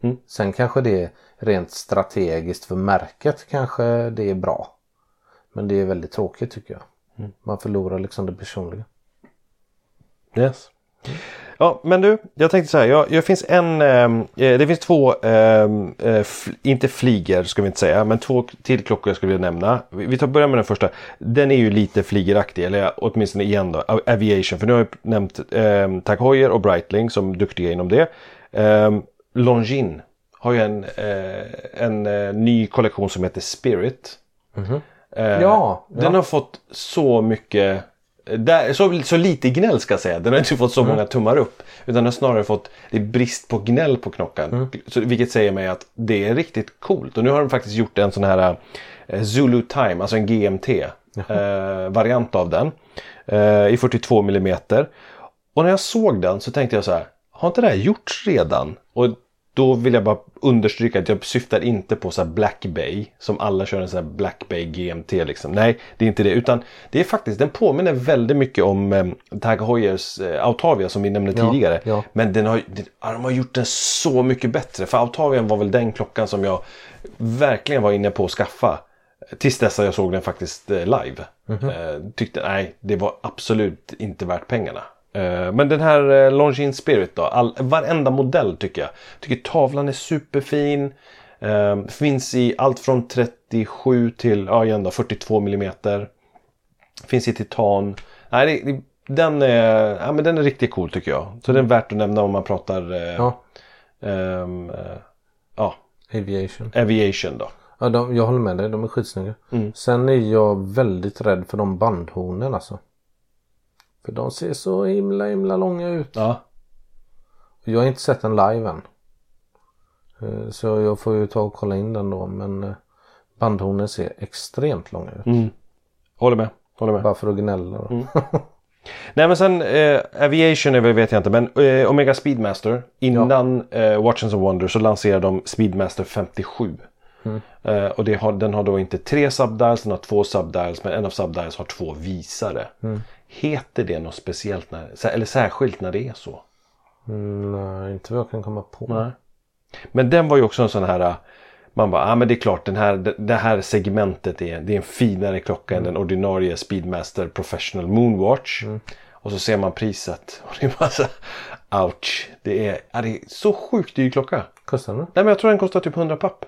Mm. Sen kanske det rent strategiskt för märket kanske det är bra. Men det är väldigt tråkigt tycker jag. Mm. Man förlorar liksom det personliga. Yes. Ja, men du, jag tänkte så här. Jag, jag finns en, ehm, eh, det finns två, ehm, eh, fl- inte fliger ska vi inte säga, men två till klockor jag skulle vilja nämna. Vi, vi tar börja med den första. Den är ju lite fligeraktig, eller åtminstone igen då, Av- Aviation. För nu har jag nämnt eh, Tag Heuer och Breitling som duktiga inom det. Eh, Longines har ju en, eh, en eh, ny kollektion som heter Spirit. Eh, Ja, Den ja. har fått så mycket där, så, så lite gnäll ska jag säga. Den har inte fått så Mm. många tummar upp. Utan den har snarare fått det är brist på gnäll på knockan. Mm. Så, vilket säger mig att det är riktigt coolt. Och nu har de faktiskt gjort en sån här eh, Zulu Time, alltså en GMT. Eh, av den. Eh, I 42 mm. Och när jag såg den så tänkte jag så här. Har inte det här gjorts redan? Och då vill jag bara understryka att jag syftar inte på så Black Bay. Som alla kör en sån här Black Bay GMT liksom. Nej, det är inte det. Utan det är faktiskt, den påminner väldigt mycket om eh, Tag Heuers eh, Autavia som vi nämnde Ja, tidigare. ja. Men den har, den, de har gjort den så mycket bättre. För Autavian var väl den klockan som jag verkligen var inne på att skaffa. Tills dess att jag såg den faktiskt eh, live. Eh, tyckte nej, det var absolut inte värt pengarna. Eh, men den här eh, Longines Spirit då. All, varenda modell tycker jag. Tycker tavlan är superfin. Eh, finns i allt från 37 till ja, igen då, 42 millimeter. Finns i titan. Nej, det, den, är, ja, men den är riktigt cool tycker jag. Så den är värt att nämna om man pratar eh, Ja, ehm, eh, ja, aviation. aviation då. Ja, de, jag håller med dig. De är skitsnygga. Mm. Sen är jag väldigt rädd för de bandhornen alltså. För de ser så himla himla långa ut. Ja. Jag har inte sett den live än. Eh, Så jag får ju ta och kolla in den då. Men eh, bandhornen ser extremt långa ut. Mm. Håller med. Håller med. Bara för att gnälla då. Mm. Nej men sen eh, Aviation är väl, vet jag inte men eh, Omega Speedmaster innan eh, Watches of Wonder så lanserade de Speedmaster 57. Eh, och har, den har då inte tre subdials, den har två subdials men en av subdials har två visare. Heter det något speciellt när, eller särskilt när det är så? Mm, nej, inte vad jag kan komma på. Nej. Men den var ju också en sån här man bara, ja ah, men det är klart den här, det, det här segmentet är, det är en finare klocka än den ordinarie Speedmaster Professional Moonwatch. Och så ser man priset [LAUGHS] och det är bara så ouch. Det är, ja, det är så sjukt dyr klocka. Kostar den? Nej men jag tror den kostar typ 100 papp.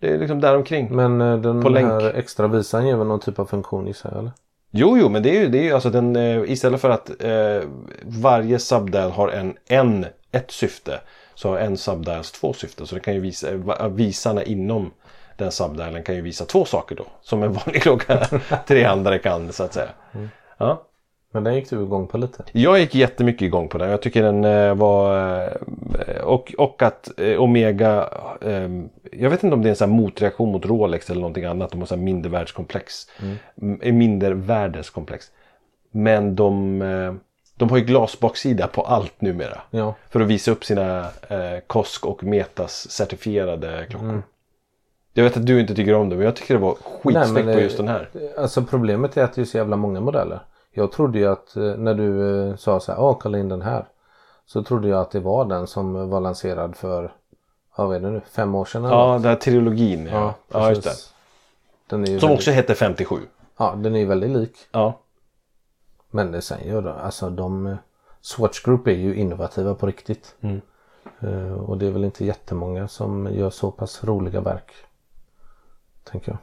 Det är liksom däromkring. Men eh, den På länk. här extra visan ger väl någon typ av funktion gissar jag eller? Jo, jo, men det är ju, det är ju alltså den, eh, istället för att eh, varje subdial har en, en, ett syfte så har en subdials två syften. Så det kan ju visa, eh, visarna inom den subdialen kan ju visa två saker då. Som en [LAUGHS] vanlig klocka trehandare kan så att säga. Ja. Men den gick du igång på lite. Jag gick jättemycket igång på den. Jag tycker den eh, var... Eh, och, och att eh, Omega... Jag vet inte om det är en sån motreaktion mot Rolex eller någonting annat. De har så här mindervärdeskomplex. Mm. Mindervärdeskomplex. Men de, de har ju glasbaksida på allt numera. Ja. För att visa upp sina eh, KOSK och Metas certifierade klockor. Jag vet att du inte tycker om det men jag tycker det var skitsnyggt på just den här. Alltså problemet är att det är så jävla många modeller. Jag trodde ju att eh, när du eh, sa så här, ja kolla in den här. Så trodde jag att det var den som var lanserad för, ja vad är det nu, fem år sedan eller Ja, den här trilogin. Ja, ja just det. Den är ju Som väldigt, också hette 57. Ja, den är ju väldigt lik. Ja. Men det sen gör de, alltså de eh, Swatch Group är ju innovativa på riktigt. Mm. Eh, och det är väl inte jättemånga som gör så pass roliga verk. Tänker jag.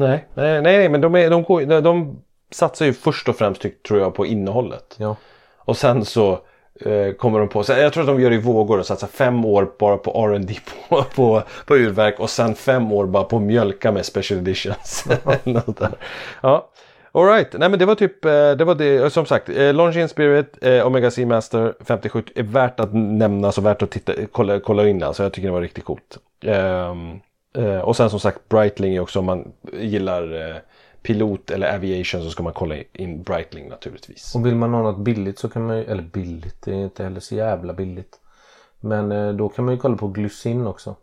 Nej, nej, nej, men de, är, de, går, de, de satsar ju först och främst tror jag på innehållet. Ja. Och sen så eh, kommer de på, så jag tror att de gör det i vågor och satsar fem år bara på R&D på, [LAUGHS] på, på urverk och sen fem år bara på mjölka med special editions. [LAUGHS] [LAUGHS] Ja. Alright, nej men det var typ, eh, det var det, som sagt, eh, Longines Spirit, eh, Omega Seamaster 57 är värt att nämna, så värt att titta, kolla, kolla in alltså jag tycker det var riktigt coolt. Eh, och sen som sagt Breitling är också om man gillar eh, pilot eller aviation så ska man kolla in Breitling naturligtvis. Och vill man ha något billigt så kan man ju, eller billigt, det är inte heller så jävla billigt. Men eh, då kan man ju kolla på Glycin också.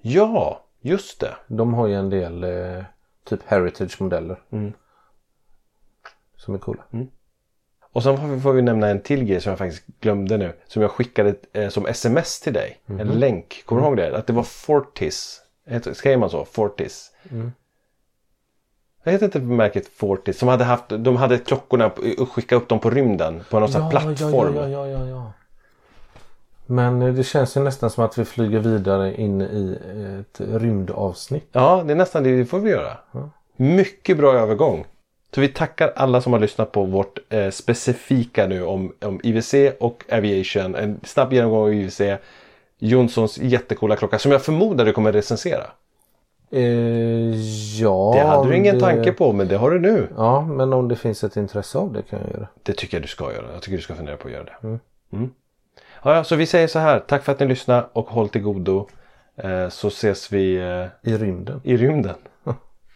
Ja, just det. De har ju en del eh, typ heritage modeller. Mm. Som är coola. Och sen får vi, nämna en till grej som jag faktiskt glömde nu. Som jag skickade eh, som sms till dig. Mhm. En länk. Kommer du ihåg det? Att det var Fortis. Heter- Skrev man så? Fortis. Mm. Jag vet inte märket Fortis. Som hade haft, de hade klockorna och skicka upp dem på rymden. På någon sån här plattform. Ja, ja, ja, ja. Men eh, det känns ju nästan som att vi flyger vidare in i ett rymdavsnitt. Ja, det är nästan det, det får vi göra. Mycket bra övergång. Så vi tackar alla som har lyssnat på vårt eh, specifika nu om, om IWC och Aviation. En snabb genomgång av IWC. Jonssons jättekola klocka som jag förmodar du kommer recensera. Eh, ja. Det hade du ingen det- tanke på men det har du nu. Ja, men om det finns ett intresse av det kan jag göra. Det tycker jag du ska göra. Jag tycker du ska fundera på att göra det. Mm. Ja, ja, så vi säger så här. Tack för att ni lyssnade och håll till godo. Eh, så ses vi eh, I rymden. i rymden.